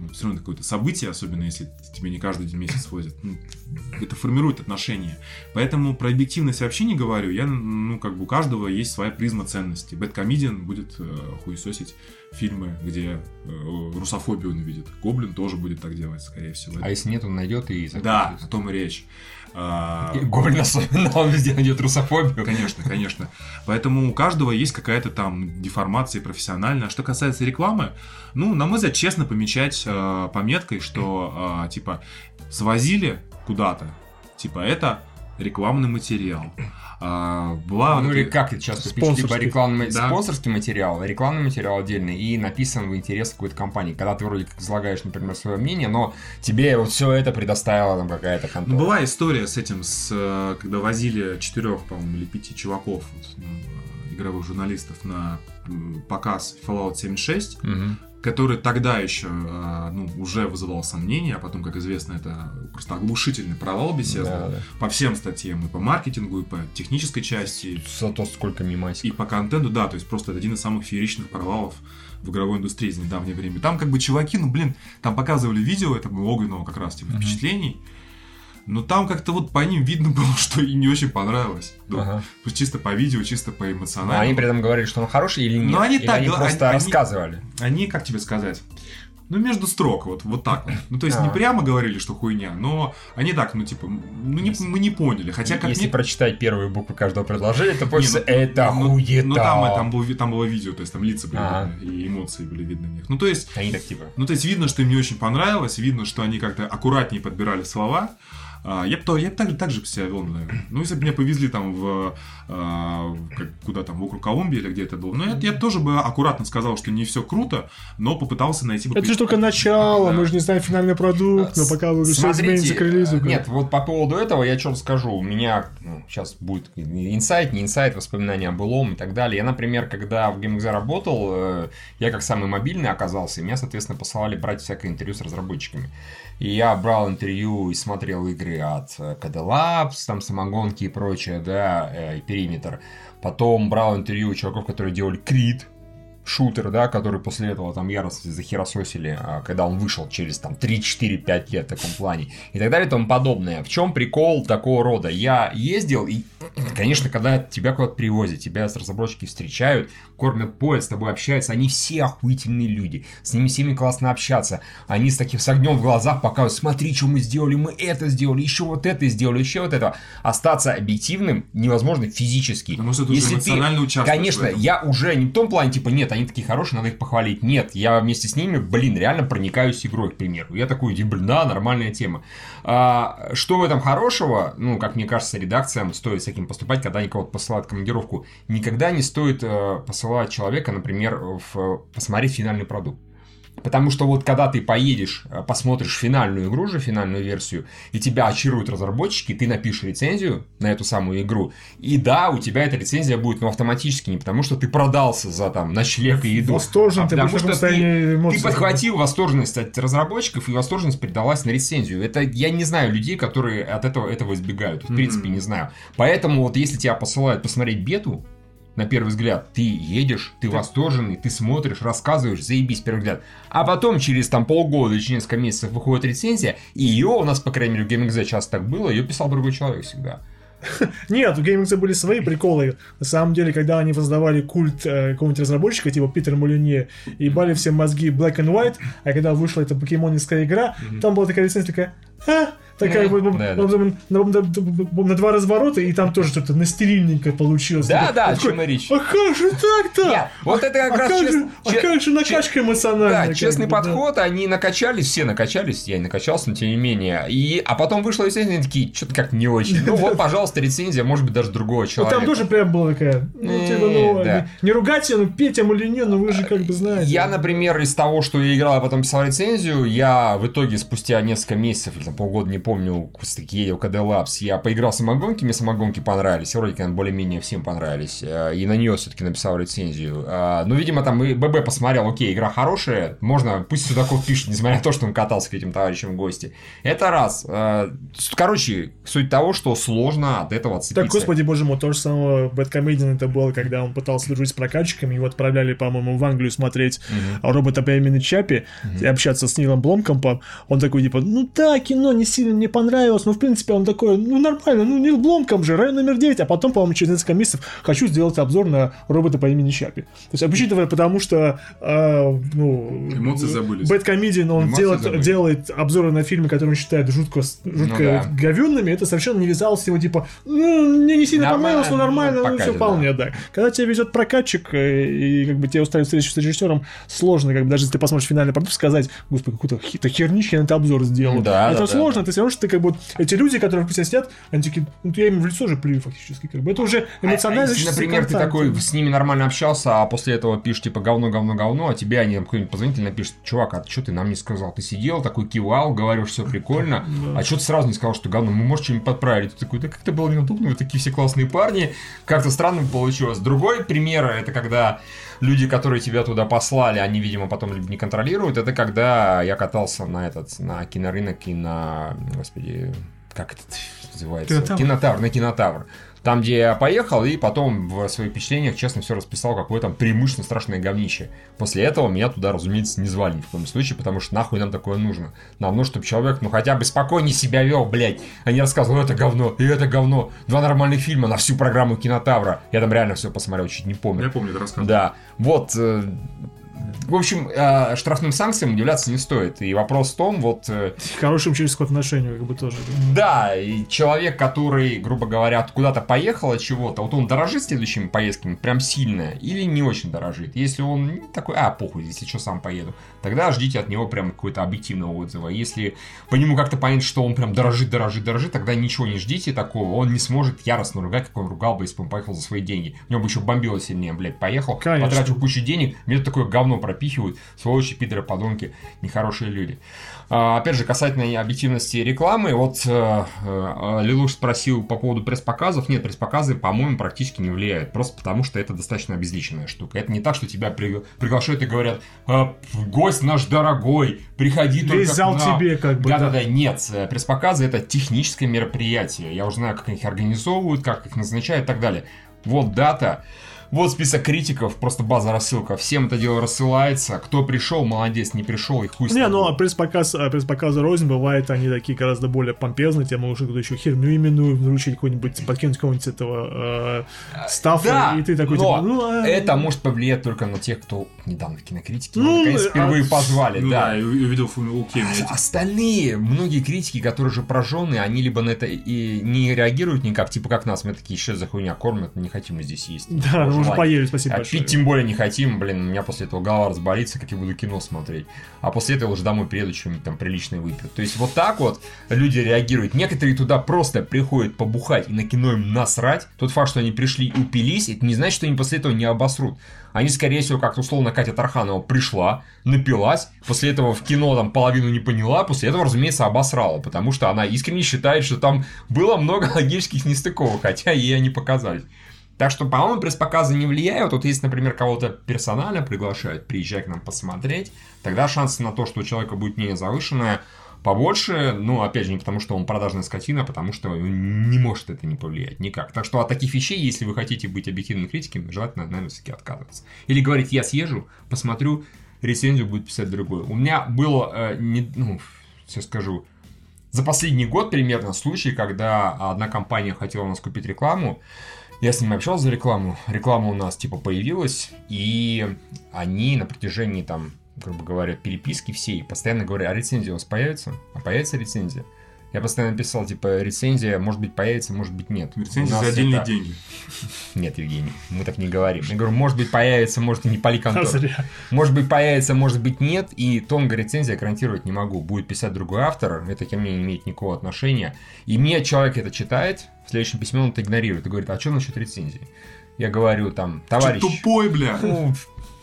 ну, все равно какое-то событие, особенно если тебе не каждый день месяц возят, ну, это формирует отношения. Поэтому про объективность вообще не говорю. Я, ну, как бы у каждого есть своя призма ценности. Бэткомедиан будет э, хуесосить фильмы, где э, русофобию он видит. Гоблин тоже будет так делать, скорее всего. А если нет, он найдет и... Да, о том и речь. А... Гоблин особенно, он везде найдет русофобию. Конечно, конечно. Поэтому у каждого есть какая-то там деформация профессиональная. Что касается рекламы, ну, на мой взгляд, честно помечать э, пометкой, что, э, типа, свозили куда-то, типа, это рекламный материал. А, была ну или как это часто пишут, либо рекламный, да. спонсорский материал, рекламный материал отдельный и написан в интерес какой-то компании. Когда ты вроде как излагаешь, например, свое мнение, но тебе вот все это предоставила там какая-то контора. Ну, была история с этим, с, э, когда возили четырех, по-моему, или пяти чуваков, вот, ну, игровых журналистов на показ Fallout 76. Угу который тогда еще а, ну, уже вызывал сомнения, а потом, как известно, это просто оглушительный провал Bethesda да, да. по всем статьям, и по маркетингу, и по технической части. За то, сколько мимасик. И по контенту, да, то есть просто это один из самых фееричных провалов в игровой индустрии за недавнее время. Там как бы чуваки, ну блин, там показывали видео этого огненного как раз типа впечатлений, но там как-то вот по ним видно было, что им не очень понравилось. Ну, ага. Чисто по видео, чисто по эмоциональному. Но они при этом говорили, что он хороший или нет? Но они или так, они просто они, рассказывали. Они, как тебе сказать? Ну, между строк, вот, вот так вот. Ну, то есть, а. не прямо говорили, что хуйня, но они так, ну, типа, ну, не, мы не поняли. Хотя, как Если мне... прочитать первые буквы каждого предложения, то просто ну, это ну, хуета. Ну, там, там, был, там было видео, то есть, там лица были а. видны, и эмоции были видны у них. Ну, то есть... Они так, типа... Ну, то есть, видно, что им не очень понравилось, видно, что они как-то аккуратнее подбирали слова, я бы я так, так же себя вел, наверное. Ну, если бы меня повезли там в а, куда там, в округ Колумбии или где это было. Но я, я тоже бы аккуратно сказал, что не все круто, но попытался найти... Это же только начало, да. мы же не знаем финальный продукт, но пока вы все изменится к релизу. Нет, вот по поводу этого я что расскажу. У меня ну, сейчас будет инсайт, не инсайт, воспоминания о былом и так далее. Я, например, когда в GameXZ работал, э, я как самый мобильный оказался, и меня, соответственно, посылали брать всякое интервью с разработчиками. И я брал интервью и смотрел игры от KD Labs, там самогонки и прочее, да, э, периметр. Потом брал интервью у чуваков, которые делали Крид, шутер, да, который после этого там яростно захерососили, а, когда он вышел через там 3-4-5 лет в таком плане и так далее и тому подобное. В чем прикол такого рода? Я ездил и, конечно, когда тебя куда-то привозят, тебя с разработчики встречают, кормят поезд, с тобой общаются, они все охуительные люди, с ними всеми классно общаться, они с таким с огнем в глазах показывают, смотри, что мы сделали, мы это сделали, еще вот это сделали, еще вот это. Остаться объективным невозможно физически. Потому что ты Если уже эмоционально ты, Конечно, я уже не в том плане, типа, нет, они такие хорошие, надо их похвалить. Нет, я вместе с ними, блин, реально проникаюсь игрой, к примеру. Я такой, блин, да, нормальная тема. А, что в этом хорошего? Ну, как мне кажется, редакциям стоит с этим поступать, когда они кого-то посылают в командировку. Никогда не стоит э, посылать человека, например, в, посмотреть финальный продукт. Потому что вот когда ты поедешь, э, посмотришь финальную игру же, финальную версию, и тебя очаруют разработчики, ты напишешь рецензию на эту самую игру, и да, у тебя эта рецензия будет ну, автоматически, не потому что ты продался за там ночлег и еду, Восторжен, а потому что ты, ты подхватил восторженность от разработчиков, и восторженность передалась на рецензию. Это я не знаю людей, которые от этого, этого избегают. В принципе, mm-hmm. не знаю. Поэтому вот если тебя посылают посмотреть бету, на первый взгляд, ты едешь, ты, ты восторженный, ты смотришь, рассказываешь, заебись первый взгляд. А потом через там полгода или через несколько месяцев выходит рецензия, и ее у нас, по крайней мере, в GameXZ часто так было, ее писал другой человек всегда. Нет, у GameX были свои приколы. На самом деле, когда они создавали культ э, какого-нибудь разработчика, типа Питера Молюне, и бали все мозги Black and White, а когда вышла эта покемонистская игра, там была такая лицензия такая, такая вот да, да. на, два разворота, и там тоже что-то на стерильненько получилось. Да, да, о чем речь. А как же так-то? Вот это как а раз а как же накачка эмоциональная? Да, честный подход, они накачались, все накачались, я и накачался, но тем не менее. И, а потом вышла рецензия, они такие, что-то как не очень. Ну вот, пожалуйста, рецензия, может быть, даже другого Ну, человека. там тоже прям была такая, ну, Э, типа, ну, не, не ругайте, ну, петь или не, ну, вы же как бы знаете. Я, например, из того, что я играл, а потом писал рецензию, я в итоге спустя несколько месяцев, там, полгода, не помню, все-таки ездил в КД Labs, я поиграл в самогонки, мне самогонки понравились, и вроде как более-менее всем понравились, э, и на нее все-таки написал рецензию. А, Ну, видимо, там и ББ посмотрел, окей, игра хорошая, можно, пусть Судаков пишет, несмотря на то, что он катался к этим товарищам в гости. Это раз. Э, Короче, суть того, что сложно от этого отцепиться. Так, господи, боже мой, то же самое Бэткомедиан это было, когда он пытался дружить с прокатчиками, его отправляли, по-моему, в Англию смотреть робота по имени Чапи и общаться с Нилом Бломкомпом. Он такой, типа, ну да, кино не сильно мне понравилось, но в принципе он такой, ну нормально, ну Нил Бломком же, район номер 9, а потом, по-моему, через несколько месяцев хочу сделать обзор на робота по имени Чапи. То есть, учитывая, потому что, а, ну... Эмоции забылись. Бэткомедиан, он Эмоции делает, делает обзоры на фильмы, которые он считает жутко, жутко Ну да. говенными, это совершенно не вязалось с его, типа, ну, мне не сильно Нормально, понравилось, но нормально, ну, ну, все вполне, да. Когда тебя везет прокатчик, э, и как бы тебе устраивает встречу с режиссером, сложно, как бы даже если ты посмотришь финальный продукт, сказать, господи, какую-то хернищу я на это обзор сделал. Да, это да, сложно, ты все равно, что ты как бы, вот эти люди, которые тебя сидят, они такие, ну, я им в лицо же плюю фактически, как бы, это уже А- эмоционально. а если, например, ты такой с ними нормально общался, а после этого пишешь типа говно, говно, говно, а тебе они там какой-нибудь позвонитель напишет, чувак, а что ты нам не сказал? Ты сидел, такой кивал, говоришь, все прикольно, а что ты сразу не сказал, что говно? Мы, может, что-нибудь подправили? Ты такой, да как-то было неудобно, вы такие все классные парни, как-то странно получилось. Другой пример, это когда люди, которые тебя туда послали, они, видимо, потом не контролируют, это когда я катался на этот, на кинорынок и на, господи, как это называется? Кинотавр. Кинотавр, на кинотавр. Там, где я поехал, и потом в своих впечатлениях честно все расписал, какое там преимущественно страшное говнище. После этого меня туда, разумеется, не звали ни в коем случае, потому что нахуй нам такое нужно. Нам нужно, чтобы человек, ну хотя бы спокойнее себя вел, блядь, а не рассказывал, это говно, и это говно. Два нормальных фильма на всю программу кинотавра. Я там реально все посмотрел, чуть не помню. Я помню, ты рассказывал. Да, вот. В общем, э, штрафным санкциям удивляться не стоит. И вопрос в том, вот э, Хорошим человеческому отношению, как бы тоже. да, и человек, который, грубо говоря, куда-то поехал от чего-то, вот он дорожит следующими поездками прям сильно или не очень дорожит. Если он такой, а, похуй, если что, сам поеду, тогда ждите от него прям какой-то объективного отзыва. Если по нему как-то понять, что он прям дорожит, дорожит, дорожит, тогда ничего не ждите такого. Он не сможет яростно ругать, как он ругал бы, если бы он поехал за свои деньги. У него бы еще бомбило сильнее, блядь, поехал, Конечно. потратил кучу денег, мне такое говно пропихивают, сволочи, пидоры, подонки, нехорошие люди. А, опять же, касательно объективности рекламы, вот э, э, Лилуш спросил по поводу пресс-показов. Нет, пресс-показы, по-моему, практически не влияют, просто потому что это достаточно обезличенная штука. Это не так, что тебя при- приглашают и говорят, «А, гость наш дорогой, приходи только Весь к зал нам». тебе, как бы, Да-да-да, нет, э, пресс-показы это техническое мероприятие. Я уже знаю, как их организовывают, как их назначают и так далее. Вот дата, вот список критиков, просто база рассылка. Всем это дело рассылается. Кто пришел, молодец, не пришел, и хуй Не, ну а пресс-показ, а пресс-показы Рознь бывает, они такие гораздо более помпезные, тебе могут кто-то еще херню именную вручить какой-нибудь, подкинуть какого-нибудь этого э, стаффа, Да, и ты такой, но типа, ну, а, это может повлиять только на тех, кто недавно в кинокритике, Ну, наконец, а- впервые позвали, Ну да. да, и увидел «Окей», А Остальные, многие критики, которые уже прожженные, они либо на это и не реагируют никак, типа как нас, мы такие, что за хуйня кормят, не хотим мы здесь есть. да, мы уже поели, спасибо А большое. пить тем более не хотим, блин, у меня после этого голова разболится, как я буду кино смотреть. А после этого уже домой приеду, что-нибудь там приличное выпью. То есть вот так вот люди реагируют. Некоторые туда просто приходят побухать и на кино им насрать. Тот факт, что они пришли и упились, это не значит, что они после этого не обосрут. Они, скорее всего, как условно Катя Тарханова пришла, напилась, после этого в кино там половину не поняла, после этого, разумеется, обосрала, потому что она искренне считает, что там было много логических нестыковок, хотя ей они показались. Так что, по-моему, пресс-показы не влияют. Вот если, например, кого-то персонально приглашают, приезжай к нам посмотреть, тогда шансы на то, что у человека будет мнение завышенное, побольше. Ну, опять же, не потому, что он продажная скотина, а потому что не может это не повлиять никак. Так что от таких вещей, если вы хотите быть объективным критиком, желательно, наверное, все-таки отказываться. Или говорить, я съезжу, посмотрю, рецензию будет писать другой. У меня было, э, не, ну, все скажу, за последний год примерно случай, когда одна компания хотела у нас купить рекламу, я с ним общался за рекламу, реклама у нас типа появилась, и они на протяжении там, грубо говоря, переписки всей постоянно говорят, а рецензия у вас появится? А появится рецензия? Я постоянно писал, типа, рецензия, может быть, появится, может быть, нет. Рецензия за отдельные это- деньги. Нет, Евгений, мы так не говорим. Я говорю, может быть, появится, может, и не пали контор. зря. Может быть, появится, может быть, нет. И тонко рецензия гарантировать не могу. Будет писать другой автор, это ко мне не имеет никакого отношения. И мне человек это читает, в следующем письме он это игнорирует и говорит, а что насчет рецензии? Я говорю, там, товарищ... Чё тупой, бля. Ну,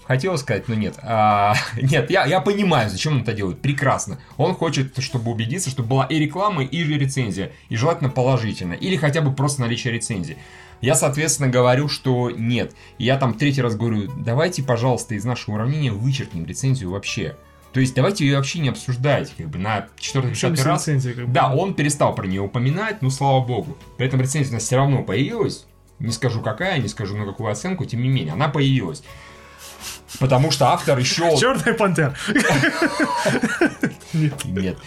хотел сказать, но нет. А, нет, я, я понимаю, зачем он это делает. Прекрасно. Он хочет, чтобы убедиться, чтобы была и реклама, и же рецензия. И желательно положительно. Или хотя бы просто наличие рецензии. Я, соответственно, говорю, что нет. И я там третий раз говорю, давайте, пожалуйста, из нашего уравнения вычеркнем рецензию вообще. То есть давайте ее вообще не обсуждать, как бы на четвертый пятый раз. лицензии, как бы. Да, он перестал про нее упоминать, ну слава богу. При этом рецензия у нас все равно появилась. Не скажу какая, не скажу на какую оценку, тем не менее, она появилась. Потому что автор еще... Черная пантера. Нет.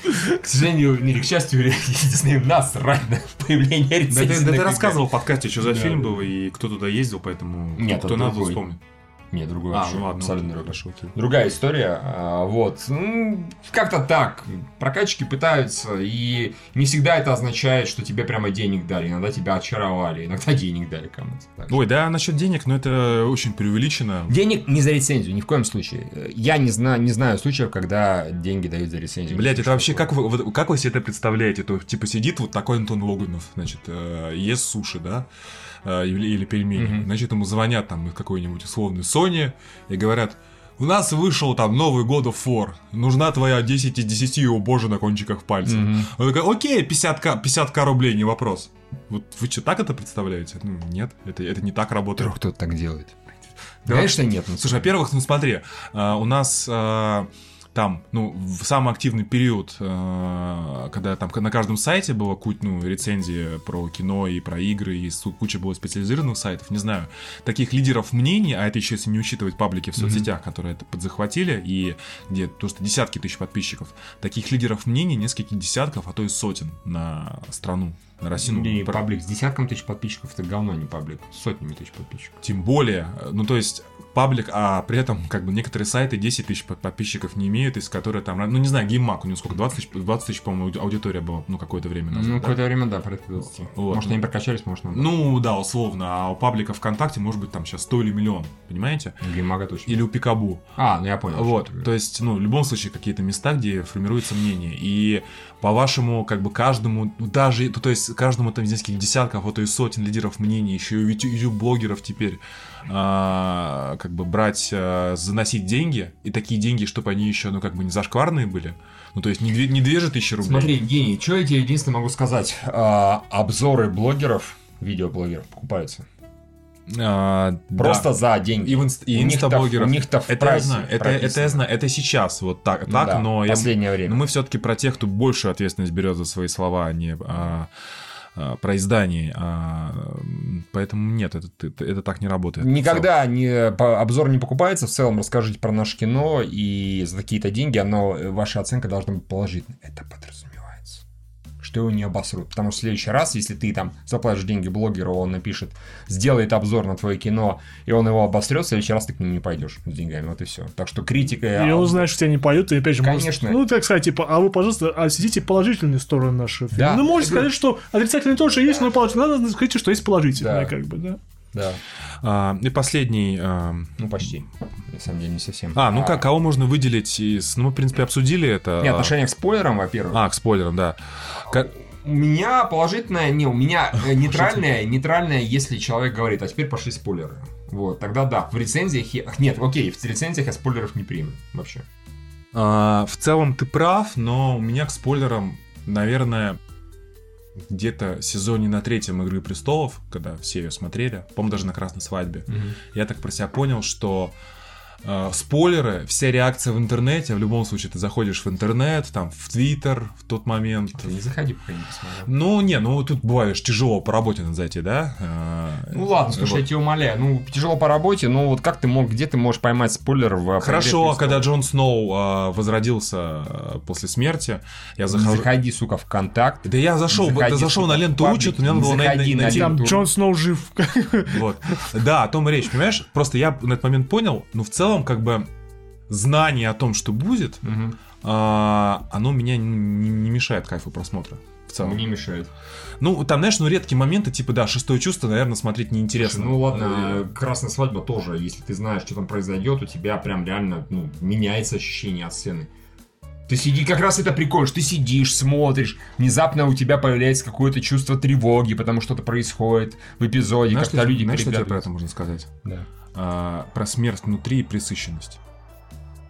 К сожалению, или к счастью, единственное, нас на появление Да ты, рассказывал в подкасте, что за фильм был, и кто туда ездил, поэтому кто надо, вспомнить. Нет, другой А, ну ладно, абсолютно другой. окей. Другая история. а, Вот. Ну, Как-то так. Прокачки пытаются, и не всегда это означает, что тебе прямо денег дали. Иногда тебя очаровали, иногда денег дали кому-то. Ой, да, насчет денег, но это очень преувеличено. Денег не за рецензию, ни в коем случае. Я не знаю, не знаю случаев, когда деньги дают за рецензию. Блять, это вообще как вы, вот как вы себе это представляете? То, типа сидит вот такой Антон Логунов, значит, э, ест суши, да? Э, или, или пельмени. Мгм. Значит, ему звонят там из какой-нибудь условной Sony и говорят, у нас вышел там новый of War, нужна твоя 10 из 10, о боже, на кончиках пальцев. Мгм. Он такой, окей, 50к, 50к рублей, не вопрос. Вот вы что, так это представляете? Ну, нет, это, это не так работает. Вдруг кто-то так делает. Да. Конечно, нет. ну, Слушай, во-первых, ну смотри, а, у нас а, там, ну, в самый активный период, а, когда там на каждом сайте было куча, ну, рецензии про кино и про игры, и куча было специализированных сайтов, не знаю, таких лидеров мнений, а это еще если не учитывать паблики в соцсетях, которые это подзахватили, и где просто десятки тысяч подписчиков, таких лидеров мнений несколько десятков, а то и сотен на страну, на Россию. Не, Ну, паблик с десятком тысяч подписчиков, это говно, а не паблик. С сотнями тысяч подписчиков. Тем более, э, ну то есть паблик, а при этом как бы некоторые сайты 10 тысяч под- подписчиков не имеют, из которых там, ну не знаю, гейммак, у него сколько, 20 тысяч, 20 тысяч, по-моему, ауди- аудитория была, ну какое-то время назад. Ну, да? какое-то время, да, порядка 20. Вот. Может, они прокачались, может, надо. Ну да, условно, а у паблика ВКонтакте может быть там сейчас 100 или миллион, понимаете? Геймага точно. Или у Пикабу. А, ну я понял. Вот, то есть, ну, в любом случае, какие-то места, где формируется мнение. И по-вашему, как бы каждому, ну, даже, ну, то есть, каждому там из нескольких десятков, а то и сотен лидеров мнений, еще и YouTube-блогеров теперь, а, как бы брать, а, заносить деньги, и такие деньги, чтобы они еще, ну, как бы не зашкварные были. Ну, то есть, не две, не две же тысячи рублей. Смотри, Евгений, что я тебе единственное могу сказать? А, обзоры блогеров, видеоблогеров покупаются. А, да. Просто за деньги. И, в инст... и У инстаблогеров. у них-то в это я знаю, это, это я знаю, это сейчас вот так, Ну так да, но я- последнее время. Но мы все-таки про тех, кто большую ответственность берет за свои слова, а не а, про издание. а, поэтому нет, это, это, это так не работает. Никогда не, по- обзор не покупается. В целом расскажите про наше кино, и за какие-то деньги оно, э, ваша оценка должна быть положительной. Это подразумевается. Что его не обосрут. Потому что в следующий раз, если ты там заплатишь деньги блогеру, он напишет, сделает обзор на твое кино, и он его обосрет, в следующий раз ты к нему не пойдешь с деньгами. Вот и все. Так что критика... И он знает, что тебя не поют, и опять же, может- Конечно. ну, так сказать, типа, а вы, пожалуйста, осветите положительные стороны нашего фильма. Да. Ну, можете сказать, что отрицательные тоже есть, но положительные. Надо сказать, что есть положительные, Да. как бы, да. Да. А, и последний. а, Ну, почти. На самом деле, не совсем. а, ну как, кого можно выделить из. Ну, мы, в принципе, обсудили это. Не, отношение к спойлерам, во-первых. А, к спойлерам, да. Как- У меня положительное, не, у меня э, нейтральное, нейтральное, если человек говорит, а теперь пошли спойлеры. Вот, тогда да, в рецензиях я... Нет, окей, в рецензиях я спойлеров не приму вообще. А, в целом ты прав, но у меня к спойлерам, наверное, где-то сезоне на третьем Игры престолов, когда все ее смотрели, по-моему, даже на Красной свадьбе, я так про себя понял, что э, спойлеры, вся реакция в интернете, в любом случае ты заходишь в интернет, там, в Твиттер в тот момент. Ты не заходи, пока не посмотрел. Ну, не, ну тут бываешь тяжело по работе надо зайти, да? Э, Ну ладно, слушай, вот. я тебя умоляю. Ну, тяжело по работе, но вот как ты мог, где ты можешь поймать спойлер в Хорошо, «Игре а когда престолов»? Джон Сноу э, возродился э, после смерти, я захожу... заходи, сука, в контакт. Да я зашел, Заходи, да зашел сука, на ленту паблик, учат, мне надо было на- заходи на- на найти. Там Джон Сноу жив. Вот. Да, о том и речь, понимаешь? Просто я на этот момент понял, ну, в целом, как бы, знание о том, что будет, а, оно меня не, не- не мешает кайфу просмотра. В целом. Мне мешает. Ну, там, знаешь, ну, редкие моменты, типа, да, шестое чувство, наверное, смотреть неинтересно. Ну ладно, красная свадьба тоже, если ты знаешь, что там произойдет, у тебя прям реально ну, меняется ощущение от сцены. Ты сиди, как раз это прикольно, что ты сидишь, смотришь, внезапно у тебя появляется какое-то чувство тревоги, потому что-то происходит в эпизоде, Знаешь, как-то люди знаешь, что тебе про это можно сказать? Да. А, про смерть внутри и пресыщенность.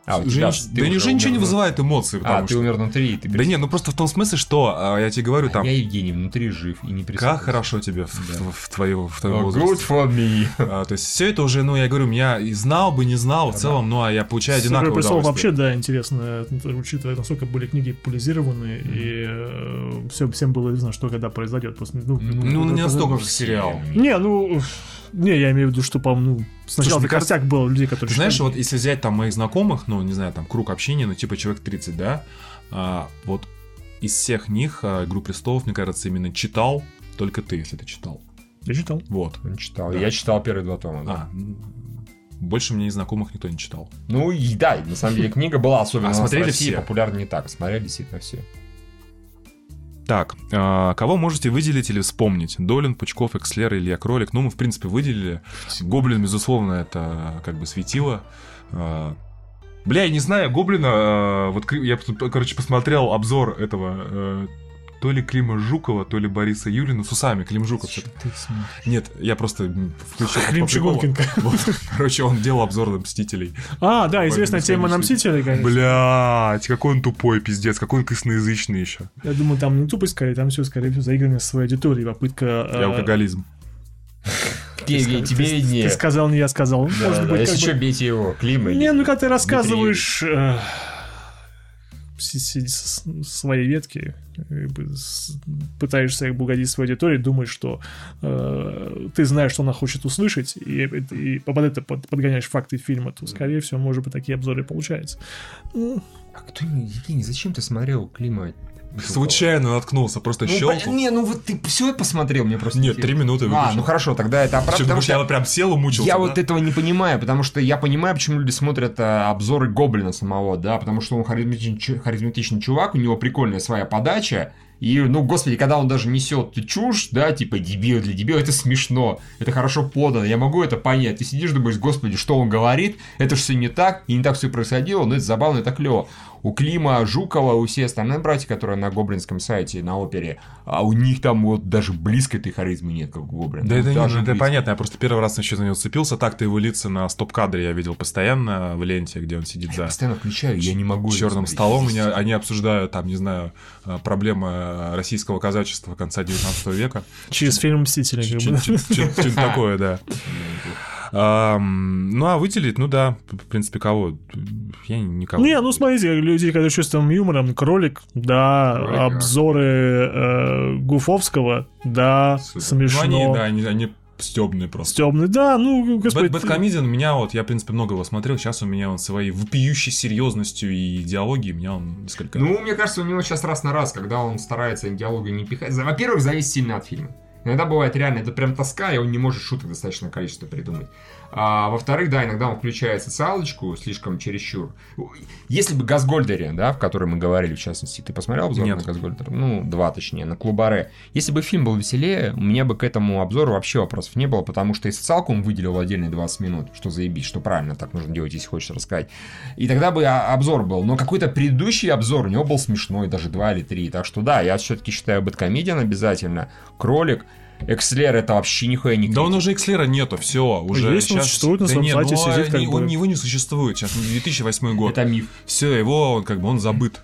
А, у тебя- Женщ- ты Да уже уже ничего не вызывает эмоций, А, ты что... умер внутри, и ты Да не, ну просто в том смысле, что, а, я тебе говорю, там, Я, Евгений, внутри жив и не как присутствую. хорошо тебе в, Да. в- в твою- в твоем Oh, возрасте. good for me. А, то есть все это уже, ну, я говорю, я и знал бы, не знал, в целом, ну, а я получаю «Игра одинаковое престолов» удовольствие. вообще, да, интересно, ну, учитывая, насколько были книги популяризированы, и все, всем было известно, что когда произойдет. Просто, ну, Ну, это- не настолько Ну, же сериал. Не, ну, не, я имею в виду, что, по-моему, ну, сначала это костяк было людей, которые... Ты знаешь, вот если взять там моих знакомых, ну, не знаю, там, круг общения, ну, типа человек 30, да, а, вот из всех них а, «Игру престолов», мне кажется, именно читал только ты, если ты читал. Я читал. Вот. Он читал. Да. Я читал первые два тома. да. А, больше мне из знакомых никто не читал. Ну и да, на самом деле книга была особенно А смотрели все? популярна не так. Смотрели действительно все. Так, а, кого можете выделить или вспомнить? Долин, Пучков, Экслер, Илья Кролик. Ну, мы, в принципе, выделили. Гоблин, безусловно, это как бы светило. А, Бля, я не знаю, Гоблина, а, вот я, короче, посмотрел обзор этого то ли Клима Жукова, то ли Бориса Юлина с усами. Клим Жуков. что-то. Нет, я просто включил. Клим. Чугункин. Вот. Короче, он делал обзор на Мстителей. А, да, известная тема на. Мстителей, конечно. Блять, какой он тупой, пиздец, какой он косноязычный еще. Я думаю, там не тупость, скорее, там все, скорее всего, заиграно с своей аудиторией, попытка... И э, алкоголизм. Евгений, ты- тебе ты- виднее. Ты сказал, не я сказал. Да, Может да, быть, Если что, бы- бейте его. Клим или Не, ну когда ты рассказываешь э, свои ветки, пытаешься угодить своей аудитории, думаешь, что э, ты знаешь, что она хочет услышать, и, и под это под- подгоняешь факты фильма, то, скорее всего, может быть, такие обзоры и получаются. Ну, А кто Евгений, зачем ты смотрел Клима? Случайно наткнулся, просто Ну, щелкнул. не, ну вот ты все посмотрел, мне просто... Нет, три минуты А, выключил. ну хорошо, тогда это оправдано, потому что я прям сел и мучился, я да? вот этого не понимаю, потому что я понимаю, почему люди смотрят а, обзоры Гоблина самого, да, потому что он харизматичный, харизматичный чувак, у него прикольная своя подача, и, ну, господи, когда он даже несет чушь, да, типа дебил для дебила, это смешно, это хорошо подано, я могу это понять. Ты сидишь, думаешь, господи, что он говорит, это же все не так, и не так все происходило, но это забавно, это клево. У Клима Жукова, у все остальные братья, которые на гоблинском сайте, на опере, а у них там вот даже близко этой харизмы нет, как у Гоблина. Да Ну, это, не, даже ну, это понятно, я просто первый раз еще за него цепился. Так-то его лица на стоп-кадре я видел постоянно в ленте, где он сидит Я за постоянно включаю, я не могу. черным столом. Они, они обсуждают, там, не знаю, э, проблемы российского казачества конца 19 века. через фильм «Мстители». как бы. Что-то такое, да. Ну, а выделить, ну да, в принципе, кого? Я никого. Не, ну смотрите, люди, которые чувством юмором, кролик, да, Кролик, обзоры э, Гуфовского, да, Супер. Ну, смешно. они, да, они, они стебные просто. Стебный, да, ну, господи. Бэт- Бэткомедиан у меня вот, я, в принципе, много его смотрел, сейчас у меня он своей вопиющей серьезностью и идеологией, меня он несколько... Ну, мне кажется, у него сейчас раз на раз, когда он старается диалога не пихать. Во-первых, зависит сильно от фильма. Иногда бывает реально, это прям тоска, и он не может шуток достаточное количество придумать. А, во-вторых, да, иногда он включает социалочку слишком чересчур. Если бы Газгольдере, да, в котором мы говорили, в частности, ты посмотрел обзор Нет. на Газгольдера? Ну, два точнее, на Клубаре. Если бы фильм был веселее, у меня бы к этому обзору вообще вопросов не было, потому что и социалку он выделил отдельные 20 минут, что заебись, что правильно так нужно делать, если хочешь рассказать. И тогда бы а, обзор был. Но какой-то предыдущий обзор у него был смешной, даже два или три. Так что да, я все-таки считаю Бэткомедиан обязательно. Кролик. Экслер это вообще нихуя не Да он уже Экслера нету, все, уже Есть, он щас- существует на Да своем нет, сайте, ну, сидит как они- бы. Он его не существует, сейчас 2008 год. Это миф. Все, его, он как бы, он забыт.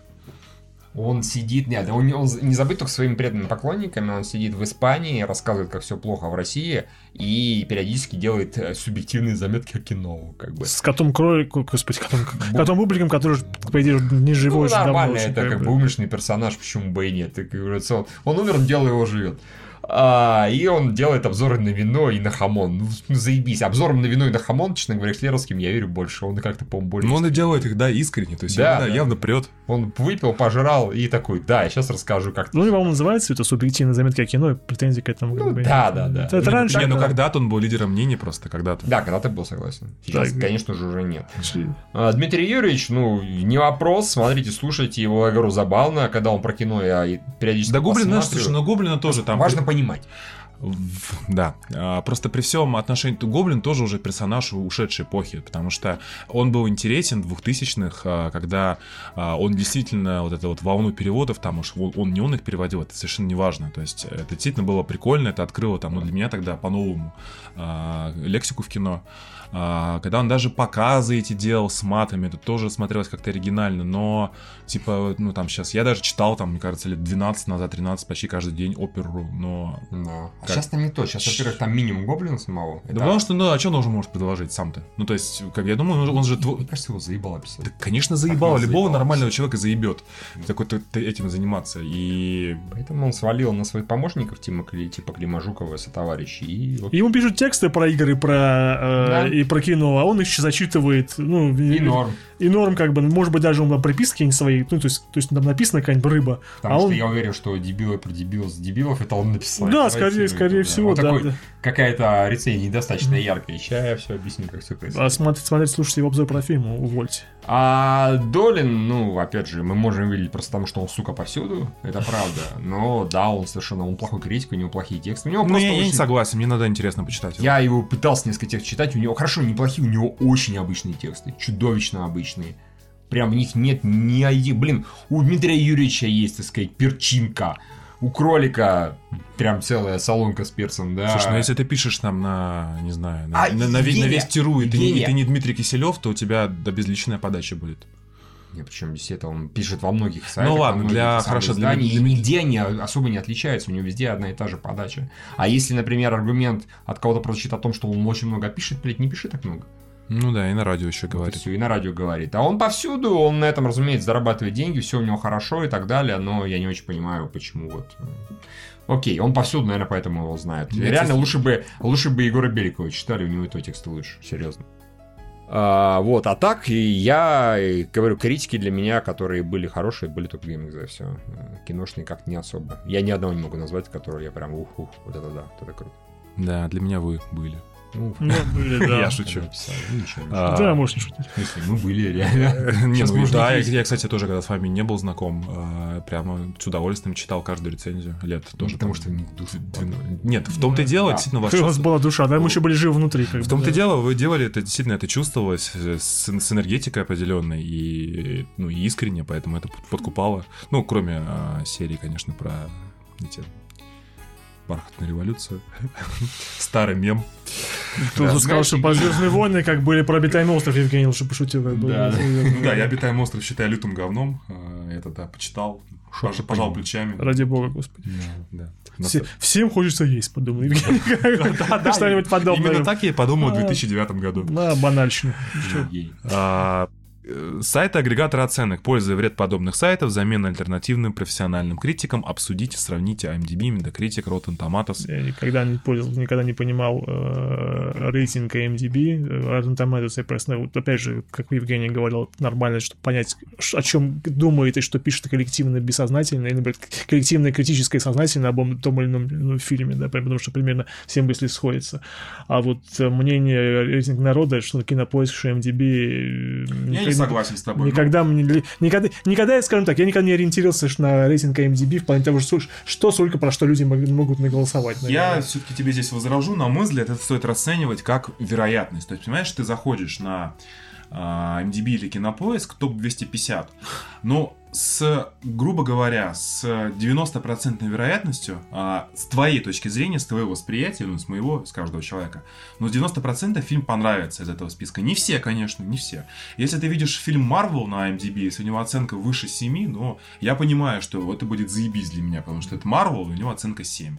Он сидит, нет, он, он не забыть только своими преданными поклонниками, он сидит в Испании, рассказывает, как все плохо в России, и периодически делает э, субъективные заметки о кино, как бы. С котом кроликом, господи, котом, котом бубликом, который, по идее, не живой ну, давно нормально, это как бы. бы умершный персонаж, почему бы и нет. Так, как говорится, он, он умер, дело его живет. А, и он делает обзоры на вино и на хамон. Ну, заебись. Обзором на вино и на хамон, честно говоря, Клеровским я верю больше. Он как-то, по-моему, более... Ну, он и делает их, да, искренне, то есть Да, явно, да. явно прет. Он выпил, пожрал и такой, да, я сейчас расскажу, как... Ну, и, по-моему, называется это субъективные заметки о кино, и претензий к этому Ну, да, да, да. Это, это Ну, раньше... Не, ну да. когда-то он был лидером мнений просто, когда-то. Да, когда ты был согласен. Сейчас, Да. конечно же, уже нет. А, Дмитрий Юрьевич, ну, не вопрос, смотрите, слушайте его, я говорю, забавно, когда он про кино я и периодически Да, Гоблин, знаешь, посматриваю. слушай, ну Гоблина тоже там... Важно понимать. Да, А, просто при всем отношении, Гоблин тоже уже персонаж ушедшей эпохи, потому что он был интересен в 2000-х, а, когда а, он действительно вот эту вот волну переводов, там уж он, не он их переводил, это совершенно не важно, то есть это действительно было прикольно, это открыло там, ну для меня тогда по-новому лексику в кино, когда он даже показы эти делал с матами, это тоже смотрелось как-то оригинально, но типа, ну там сейчас, я даже читал там, мне кажется, лет 12 назад, 13, почти каждый день оперу, но Да. Как? сейчас там не то. Сейчас, во-первых, там минимум гоблина самого. Да потому что, ну, а что он уже может предложить сам-то? Ну, то есть, как я думаю, он, он же... тво- Мне кажется, его заебало писать. Да, конечно, заебал. Так, Любого заебал. нормального человека заебет. Такой т- т- этим заниматься. И... Поэтому он свалил на своих помощников, типа, типа Климажукова, сотоварищи. И вот Ему пишут тексты про игры, про э, Да. и про кино, а он их зачитывает, ну, и норм. и норм, как бы, может быть, даже он там приписки какие-нибудь свои, ну, то есть, то есть там написано какая-нибудь рыба, Потому а что он... я уверен, что дебилы про дебилов с дебилов это он написал. Да, скорее, ну, скорее всего, Вот да, да. Какая-то рецензия недостаточно яркая. Сейчас я все объясню, как все происходит. А смотреть, смотреть, слушать его обзор про фильм, увольте. А Долин, ну, опять же, мы можем видеть просто потому, что он, сука, повсюду. Это правда. Но да, он совершенно, он плохой критик, у него плохие тексты. У него Ну, просто я, я не очень- согласен, мне надо интересно почитать. его. Я его пытался несколько текстов читать, у него хорошо, неплохие, у него очень обычные тексты, чудовищно обычные. Прям в них нет ни один... Блин, у Дмитрия Юрьевича есть, так сказать, перчинка. У кролика прям целая солонка с перцем, да. Слушай, ну если ты пишешь там на, не знаю, на, А, на, на весь, на весь Тиру, и ты, не, и ты не Дмитрий Киселев, то у тебя да, безличная подача будет. Не, причем здесь это он пишет во многих сайтах. Ну ладно, для- хорошо, для- для- нигде они особо не отличаются, у него везде одна и та же подача. А если, например, аргумент от кого-то прозвучит о том, что он очень много пишет, блядь, не пиши так много. Ну да, и на радио еще Вот говорит. и всё, и на радио говорит. А он повсюду, он на этом, разумеется, зарабатывает деньги, все у него хорошо и так далее, но я не очень понимаю, почему вот. э, Окей, он повсюду, наверное, поэтому его знают. Я, Реально, лучше бы, лучше бы Егора Беликова читали, у него и то тексты лучше, серьезно. А, вот, а так, я говорю, критики для меня, которые были хорошие, были только GameXZ, все. Киношные как не особо. Я ни одного не могу назвать, который я прям ух-ух, вот это да, вот это круто. Да, для меня вы были. Ну, Ну, были, да. Я шучу. ну. А, Да, можно шутить. В смысле, мы были реально. Не, ну да, я, кстати, тоже, когда с вами не был знаком, а, прямо с удовольствием читал каждую рецензию. Лет тоже. Потому что не Нет, в том-то и дело, действительно, У вас была душа, да, мы еще были живы внутри. как В том-то и дело, вы делали это, действительно, это чувствовалось с, энергетикой определенной и, ну, искренне, поэтому это под- подкупало. Ну, кроме а, серии, конечно, про эти бархатную революцию. Старый мем. Кто Да, сказал, что по Звездные войны, как были про обитаемый остров, Евгений лучше пошутил. Да, да. Ну да, я «Обитаемый остров» считаю лютым говном. а, Это, да, почитал. Шо Пожал, плечами. Ради бога, господи. Да. Все- всем хочется есть, подумал Евгений. Что-нибудь подобное. Именно так я и подумал в А. 2009 году. На банальщину. А, э, Сайты агрегатора оценок. Польза и вред подобных сайтов, замена альтернативным профессиональным критикам. Обсудите, сравните IMDb, Metacritic, Rotten Tomatoes. Я никогда не пользовался, никогда не понимал э, рейтинг IMDb, э, Rotten Tomatoes и просто, вот опять же, как Евгений говорил, нормально, чтобы понять, о чем думает и что пишет коллективно бессознательно, или, например, коллективное критическое сознательно об том или ином ну, фильме, да, потому что примерно все мысли сходятся. А вот э, мнение рейтинг народа, что на кинопоиск, что IMDb... э, Я согласен с тобой. Никогда мне ли- никогда, никогда, я скажем так, я никогда не ориентировался на рейтинг IMDb в плане того, что, что сколько про что люди мог- могут наголосовать. Я наверное. все-таки тебе здесь возражу. На мой взгляд, это стоит расценивать как вероятность. То есть, понимаешь, ты заходишь на MDB или Кинопоиск, топ-250. Но с, грубо говоря, с 90% вероятностью, а, с твоей точки зрения, с твоего восприятия, ну, с моего, с каждого человека, но с 90% фильм понравится из этого списка. Не все, конечно, не все. Если ты видишь фильм Marvel на MDB, если у него оценка выше 7, но я понимаю, что это будет заебись для меня, потому что это Marvel, у него оценка 7.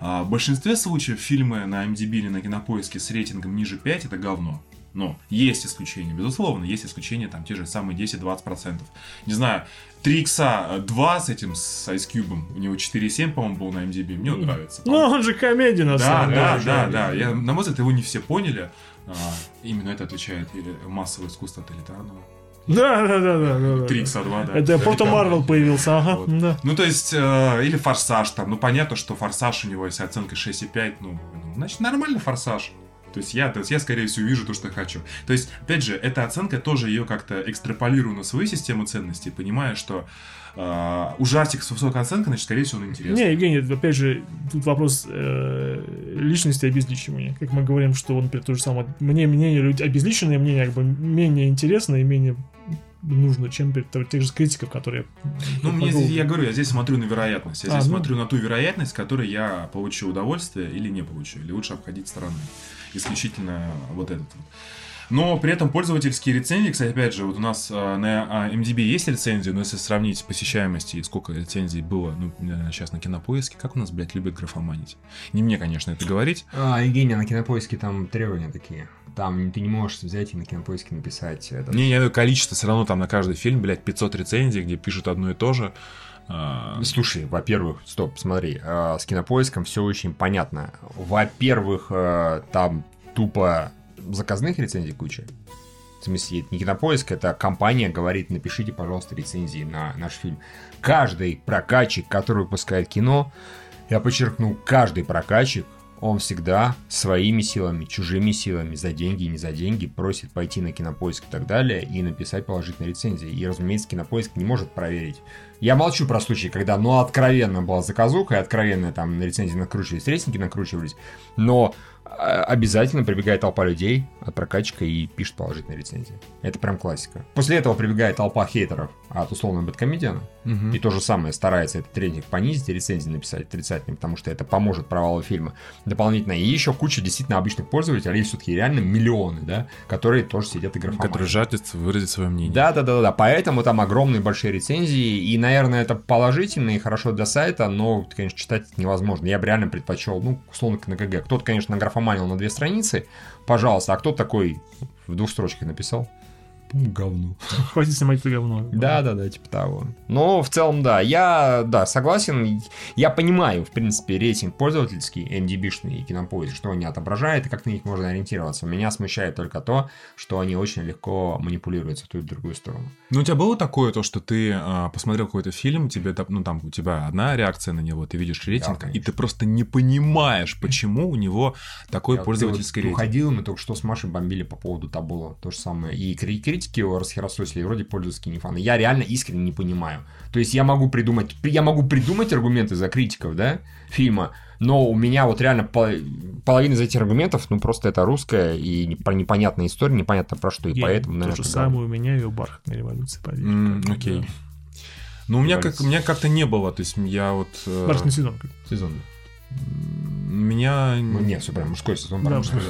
А, в большинстве случаев фильмы на MDB или на Кинопоиске с рейтингом ниже 5 это говно. Но есть исключения, безусловно, есть исключения, там те же самые 10-20%. Не знаю, 3 икса 2 с этим, с Ice Cube, у него 4,7, по-моему, был на MDB, мне он нравится. Ну, он же комедия, на Да, самом деле. да, да, да. Я, на мой взгляд, его не все поняли. А, именно это отличает э, массовое искусство от элитарного. Да, да, да, да, да, да. 3 икса 2, да. Это Порто. Марвел появился, ага, Вот. да. Ну, то есть, э, или форсаж там. Ну, понятно, что форсаж у него, если оценка 6,5, ну, ну, значит, нормальный форсаж. То есть я, то есть я, скорее всего, вижу то, что хочу. То есть, опять же, эта оценка тоже ее как-то экстраполирую на свою систему ценностей, понимая, что э, ужастик с высокой оценкой, значит, скорее всего, он интересный. Не, Евгений, опять же, тут вопрос э, личности обезличивания. Как мы говорим, что, вот, например, то же самое, мне мнение, люди- обезличенное мнение как бы менее интересно и менее нужно, чем тех же критиков, которые... Ну, мне здесь, я говорю, я здесь смотрю на вероятность. Я А, здесь ну. смотрю на ту вероятность, которой я получу удовольствие или не получу. Или лучше обходить стороной. Исключительно вот этот вот. Но при этом пользовательские рецензии, кстати, опять же, вот у нас а, на а, MDB есть рецензии, но если сравнить посещаемости и сколько рецензий было, ну, сейчас на кинопоиске, как у нас, блядь, любят графоманить. Не мне, конечно, это говорить. А, Евгения, на кинопоиске там требования такие. Там ты не можешь взять и на кинопоиске написать это. Не, я количество, все равно там на каждый фильм, блядь, 500 рецензий, где пишут одно и то же. А, Слушай, во-первых, стоп, смотри, э, с кинопоиском все очень понятно. Во-первых, э, там тупо заказных рецензий куча. В смысле, это не кинопоиск, это компания говорит, напишите, пожалуйста, рецензии на наш фильм. Каждый прокатчик, который выпускает кино, я подчеркну, каждый прокатчик, он всегда своими силами, чужими силами, за деньги, не за деньги, просит пойти на кинопоиск и так далее и написать положительные рецензии. И, разумеется, кинопоиск не может проверить. Я молчу про случаи, когда, ну, откровенно была заказуха, и откровенно там на рецензии накручивались, рейтинги накручивались, но обязательно прибегает толпа людей от прокатчика и пишет положительные рецензии. Это прям классика. После этого прибегает толпа хейтеров от условного бэткомедиана, мгм. и то же самое старается этот рейтинг понизить и рецензии написать отрицательные, потому что это поможет провалу фильма дополнительно. И еще куча действительно обычных пользователей, все-таки реально миллионы, да, которые тоже сидят и графоманят. Который жаждет выразить свое мнение. Да, да, да, да. Поэтому там огромные большие рецензии. И, наверное, это положительно и хорошо для сайта, но, конечно, читать невозможно. Я бы реально предпочел, ну, условно, на КГ. Кто-то, конечно, награфоманил на две страницы, пожалуйста, а кто такой в двух строчках написал? Ну, говно. Хватит снимать это говно. Да, да, да, типа того. Но в целом, да, я, да, согласен. Я понимаю, в принципе, рейтинг пользовательский, NDB-шный и кинопоиск, что они отображают и как на них можно ориентироваться. Меня смущает только то, что они очень легко манипулируются в ту и в другую сторону. Ну, у тебя было такое, то, что ты а, посмотрел какой-то фильм, тебе, ну, там, у тебя одна реакция на него, ты видишь рейтинг, и конечно. ты просто не понимаешь, почему у него такой Я пользовательский ты вот рейтинг. Уходил, мы только что с Машей бомбили по поводу Табула. То же самое. И кри- критики его расхерососили, и вроде пользовательские не фаны. Я реально искренне не понимаю. То есть я могу придумать, я могу придумать аргументы за критиков, да, фильма, но у меня вот реально пол- половина из этих аргументов, ну просто это русская и про непонятная история, непонятно про что, и Я- поэтому, наверное, То же самое у меня и у бархатной революции, поверь. Бы, окей. да. Ну, у меня, как, Революция. у меня как-то не было, то есть я вот... э, Бархатный сезон. как. Меня... Ну, нет, все прям мужской сезон, Да, прям мужской.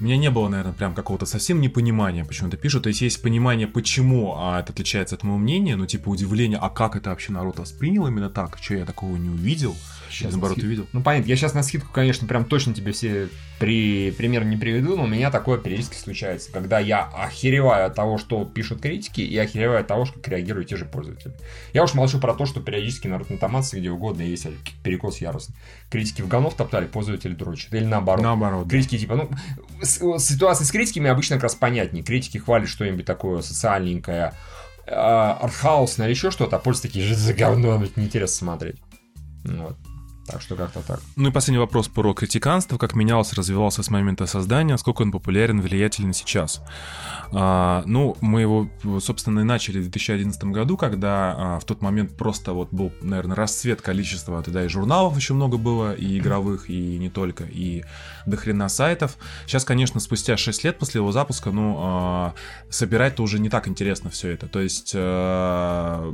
У меня не было, наверное, прям какого-то совсем непонимания, почему это пишут. То есть есть понимание, почему а, это отличается от моего мнения, ну, типа, удивление, а как это вообще народ воспринял именно так? Что я такого не увидел? Щас наоборот, на увидел. Ну, понятно, я сейчас на скидку, конечно, прям точно тебе все при... пример не приведу, но у меня такое периодически случается, когда я охереваю от того, что пишут критики, и охереваю от того, как реагируют те же пользователи. Я уж молчу про то, что периодически на Ротнотомации, где угодно, есть перекос яростный. Критики в говно втоптали, пользователи дрочат. Или наоборот. Наоборот. да. Критики типа, ну, с- ситуация с критиками обычно как раз понятнее. Критики хвалят что-нибудь такое социальненькое, а, артхаусное или еще что-то, а пользователи такие, же за говно, это неинтересно смотреть. Вот. Так что как-то так. Ну и последний вопрос про критиканство. Как менялся, развивался с момента создания, сколько он популярен, влиятелен сейчас? А, ну, мы его, собственно, и начали в 2011 году, когда а, в тот момент просто вот был, наверное, расцвет количества, тогда и журналов еще много было, и игровых, и не только, и дохрена сайтов. Сейчас, конечно, спустя 6 лет после его запуска, ну, а, собирать-то уже не так интересно все это. То есть а,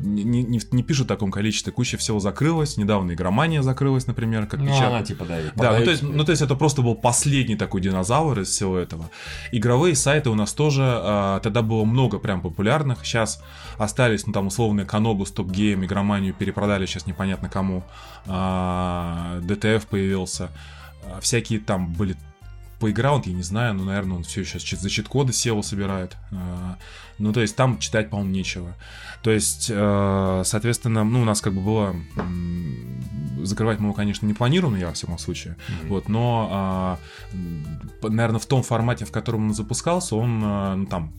не, не, не пишут в таком количестве, куча всего закрылась, недавно игромания закрылась, например, как Ну, печат- она типа давит. да, ну то, есть, ну то есть это просто был последний такой динозавр из всего этого. Игровые сайты у нас тоже а, тогда было много прям популярных. Сейчас остались, ну там условные Канобу, Стоп Гейм, Игроманию перепродали сейчас непонятно кому. А, DTF появился. А, всякие там были Playground, я не знаю, но, наверное, он все сейчас за чит-коды SEO собирает. А, Ну, то есть там читать, по-моему, нечего. То есть, э, соответственно, ну, у нас как бы было... Закрывать мы его, конечно, не планировано, я во всяком случае. Вот, но, а, наверное, в том формате, в котором он запускался, он, а, ну, там...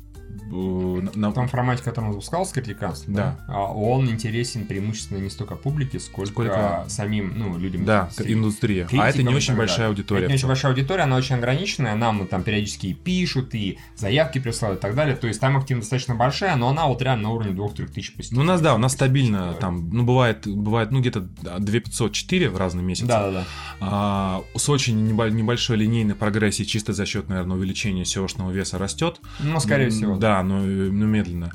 э, на- В том формате, в котором он запускался критиканство, Да. а он интересен преимущественно не столько публике, сколько, Сколько- самим, ну, людям. Да, индустрии. индустрия. критикам А это не очень большая далее. аудитория. Это не очень большая аудитория, она очень ограниченная, нам там периодически и пишут, и заявки присылают и так далее. То есть там активность достаточно большая, но она вот реально на уровне 2-3 тысяч посетителей. Ну, у нас, да, у нас стабильно, там, ну, бывает, бывает, ну, где-то 2504 в разные месяцы. Да-да-да. А, с очень небо- небольшой линейной прогрессией, чисто за счет, наверное, увеличения SEO-шного веса растет. Ну, скорее всего. Да, но, э, ну, медленно.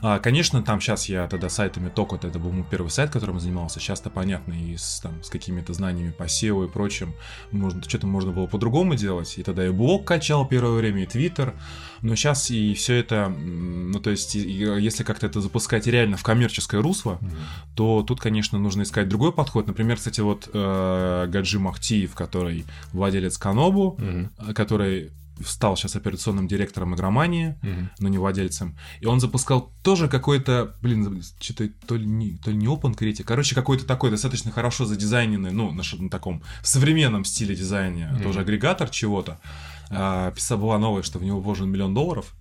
А, конечно, там сейчас я тогда сайтами Токот, это был мой первый сайт, которым я занимался. Сейчас-то понятно, и с, там, с какими-то знаниями по SEO и прочим, можно, что-то можно было по-другому делать. И тогда и блог качал первое время, и Твиттер. Но сейчас и все это, ну, то есть, и- если как-то это запускать реально в коммерческое русло, то тут, конечно, нужно искать другой подход. Например, кстати, вот э, Гаджи Махтиев, который владелец Канобу, э, который стал сейчас операционным директором игромании, Мгм. но не владельцем. И он запускал тоже какой-то, блин, что-то то ли не, то ли не Open Critic, короче, какой-то такой достаточно хорошо задизайненный, ну, на, на таком современном стиле дизайна, Мгм. тоже агрегатор чего-то. А, писа была новая, что в него вложен миллион долларов.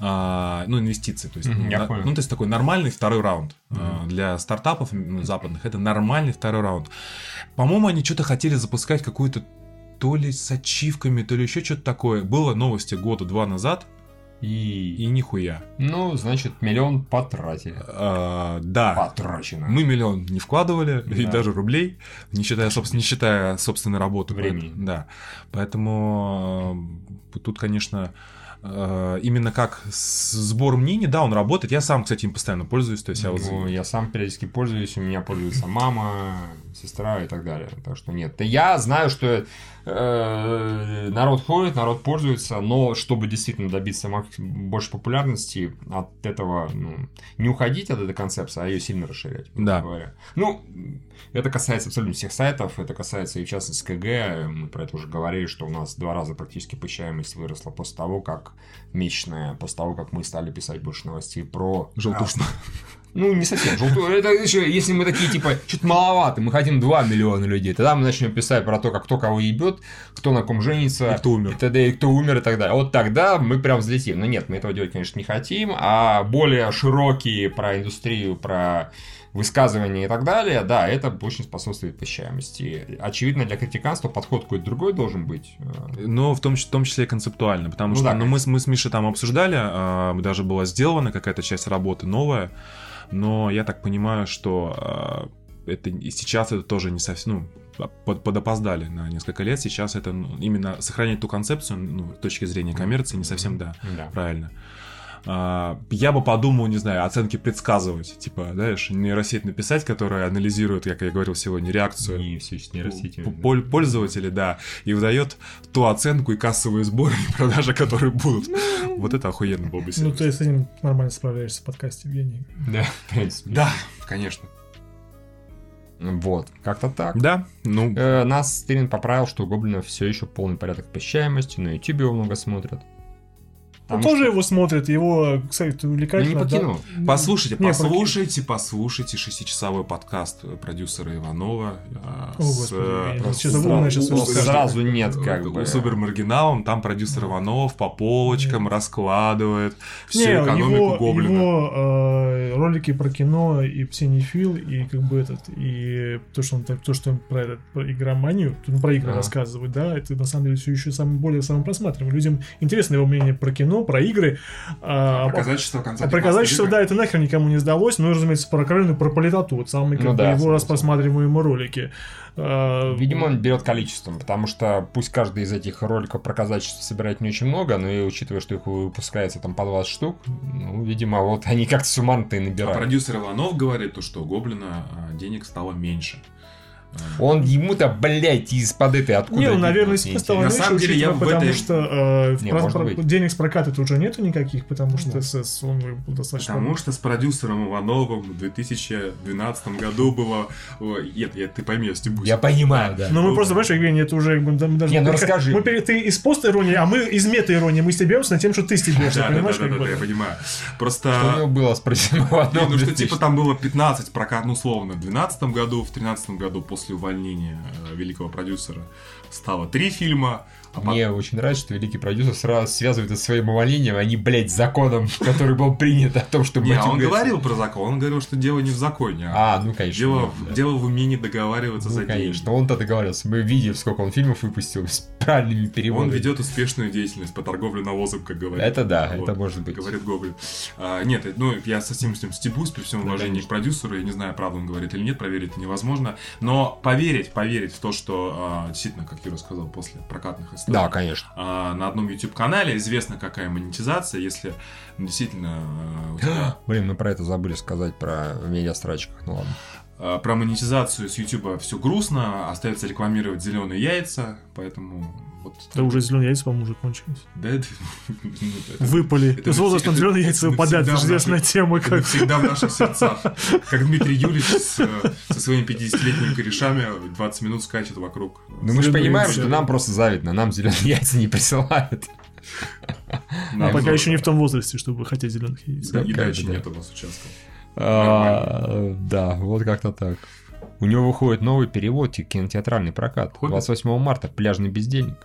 А, ну, инвестиции, то есть, я на- ну, то есть такой нормальный второй раунд А, для стартапов западных. Это нормальный второй раунд. По-моему, они что-то хотели запускать какую-то то ли с ачивками, то ли еще что-то такое. Было новости года два назад, И... и нихуя. Ну, значит, миллион потратили. А, да. Потрачено. Мы миллион не вкладывали, и Да. даже рублей, не считая, собственно, не считая собственной работы. Времени. Поэтому- Да. Поэтому э, тут, конечно, э, именно как сбор мнений, да, он работает. Я сам, кстати, им постоянно пользуюсь. То есть я вот... Ну, я сам периодически пользуюсь, у меня пользуется мама, сестра и так далее. Так что нет. Я знаю, что народ ходит, народ пользуется, но чтобы действительно добиться больше популярности, от этого ну, не уходить от этой концепции, а ее сильно расширять. Да. Говоря. Ну, это касается абсолютно всех сайтов, это касается и в частности КГ. Мы про это уже говорили, что у нас два раза практически посещаемость выросла после того, как месячная, после того, как мы стали писать больше новостей про Желтушно. Ну, не совсем. Желту... Это еще, если мы такие, типа, что-то маловато, мы хотим 2 миллиона людей, тогда мы начнем писать про то, как кто кого ебет, кто на ком женится, И кто умер. и т.д. и кто умер, и так далее. Вот тогда мы прям взлетим. Но нет, мы этого делать, конечно, не хотим, а более широкие про индустрию, про высказывания и так далее, да, это очень способствует посещаемости. Очевидно, для критиканства подход какой-то другой должен быть. Э, Но в том, в том числе концептуально, потому Ну что да, ну, мы, с- мы с Мишей там обсуждали, а, даже была сделана какая-то часть работы новая, но я так понимаю, что а, это и сейчас это тоже не совсем, ну, под, подопоздали на несколько лет, сейчас это ну, именно сохранять ту концепцию, ну, с точки зрения коммерции, не совсем, да, Да. правильно. А, Я бы подумал, не знаю, оценки предсказывать, типа, знаешь, нейросеть написать, которая анализирует, как я говорил сегодня, реакцию И все п- пол- пользователя, да, и выдает ту оценку и кассовые сборы и продажи, которые будут. Вот это охуенно было бы Ну, ты с этим нормально справляешься в подкасте, Евгений. Да, в принципе. Да, конечно. Вот, как-то так. Да, ну, Э, нас Стивен поправил, что у Гоблина все еще полный порядок посещаемости, на Ютубе его много смотрят. Он Потому тоже что- его смотрит, его, кстати, Ну, не увлекательно. по да. кино. Послушайте, Не, послушайте, послушайте шестичасовой подкаст продюсера Иванова а, О, с господи, э, сразу- нет, как э, бы. супермаргиналом, там продюсер Иванов по полочкам раскладывает всю Не, экономику его, Гоблина. его э, ролики про кино и Псенифил, и как бы этот, и то, что он, то, что он про, этот, про игроманию, он про игры Ага. рассказывает, да, это на самом деле все еще самое более самым просматриваемым. Людям интересно его мнение про кино, про игры. А, а про 15 казачество, века. да, это нахер никому не сдалось, но, разумеется, про Каролину, про политоту, вот самые как Ну бы, да, его раз согласен. просматриваемые ролики. А, Видимо, он берет количеством, потому что пусть каждый из этих роликов про казачество собирает не очень много, но и учитывая, что их выпускается там по 20 штук, ну, видимо, вот они как-то суммарно-то и А набирают. продюсер Иванов говорит, то, что у Гоблина а, денег стало меньше. Он ему-то, блядь, из-под этой откуда Не, ну, видно, наверное, если стало На самом деле, я потому этой- что э, Не, про- может про- быть. денег с проката уже нету никаких, потому что Да. СС, он был достаточно... Потому что с продюсером Ивановым в 2012 году было... Нет, я, ты пойми, я стебусь. Я понимаю, да. Но мы просто, понимаешь, Евгений, это уже даже... Не, ну мы- расскажи. Мы, ты из пост-иронии, а мы из мета-иронии. Мы стебемся над тем, что ты стебешься, Да, да, да, понимаешь? да, да, да, я понимаю. Что у Просто... него было с продюсером Ивановым ну что 2000? типа там было 15 прокат, ну условно, в 2012 году, в 2013 году после увольнения э, великого продюсера стало три фильма, Мне очень нравится, что великий продюсер сразу связывает это своим увольнением, а не, блядь, законом, который был принят о том, что Не, а он говорил про закон, он говорил, что дело не в законе, а, А, ну, конечно. дело, да, в- да. дело в умении договариваться Ну, за деньги. конечно, он-то договорился. Мы видели, сколько он фильмов выпустил с правильными переводами. Он ведет успешную деятельность по торговле навозом, как говорит. Это да, Вот, это может быть. Говорит Гоголь. А, нет, ну, я совсем с ним стебусь, при всем Да, уважении конечно. к продюсеру, я не знаю, правду он говорит или нет, проверить невозможно, но поверить, поверить в то, что а, действительно, как Юра сказал, после прокатных историй, Да, конечно. а, на одном YouTube-канале известно, какая монетизация, если действительно у тебя Блин, мы про это забыли сказать, про медиастрачках. Ну ладно. А, про монетизацию с YouTube все грустно, остается рекламировать зеленые яйца, поэтому вот... Да уже зеленые яйца, по-моему, уже кончились. Да, это- ну, это- Выпали. это С возрастом зеленые яйца выпадают. в Известная тема. Это Как... всегда в наших сердцах. Как Дмитрий Юрьевич э, со своими 50-летними корешами 20 минут скачет вокруг. Ну мы же понимаем, что нам просто завидно, нам зеленые яйца не присылают. А пока еще не в том возрасте, чтобы хотеть зеленых яиц. И дачи это? нет у вас участков. А, Да, вот как-то так. У него выходит новый перевод, те- кинотеатральный прокат. Хоббит? 28 марта, «Пляжный бездельник».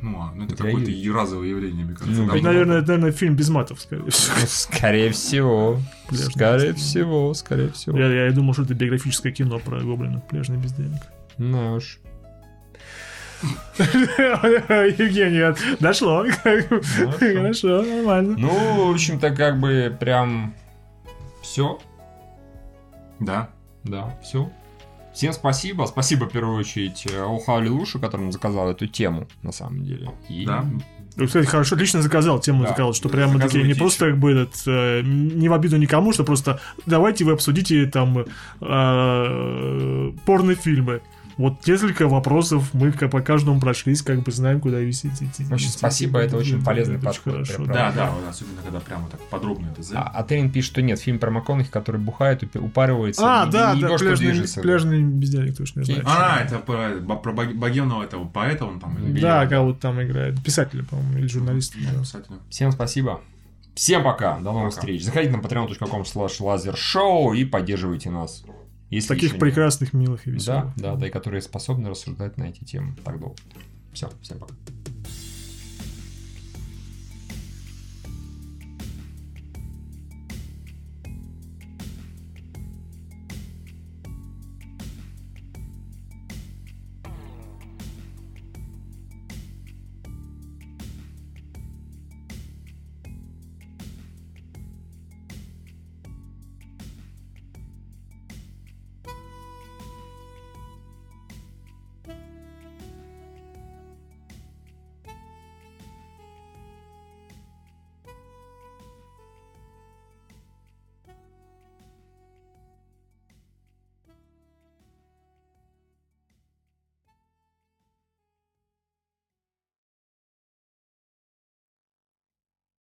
Ну, а, ну это какое-то разовое явление, мне кажется. Ну, Это, наверное, это, наверное, фильм без матов, скорее всего. Ну, скорее всего. Пляжный Скорее всего, скорее всего. Я, я думал, что это биографическое кино про гоблина. Пляжный бездельник. Ну уж. Евгений, дошло. Хорошо, нормально. Ну, в общем-то, как бы прям все. Да. Да, все. Всем спасибо. Спасибо, в первую очередь, э, Ухали Лушу, который нам заказал эту тему, на самом деле. И- Да. Ну, Кстати, хорошо, отлично заказал, тему Да, заказал, что прямо такие не просто как бы этот, э, не в обиду никому, что просто давайте вы обсудите там э, порнофильмы. Вот несколько вопросов мы как по каждому прошлись, как бы знаем, куда висеть. идти. В общем, спасибо, это очень полезный очень подход, Хорошо, да. Да, особенно когда прямо так подробно это А, за. а Трин пишет, что нет, фильм про МакКонахи, который бухает, упаривается. А, и да, да, пляжный, движется. пляжный бездельник, точно знаю. А, это про, бо- про бог- богемного этого поэта он там или Да, кого-то там играет. Писателя, по-моему, или журналиста. Да, да. писателя. Всем спасибо. Всем пока. До новых Пока. встреч. Заходите на patreon.com slash лазершоу и поддерживайте нас. Если Таких еще прекрасных, милых и Да, веселых. да, да, и которые способны рассуждать на эти темы так долго. Все, всем пока.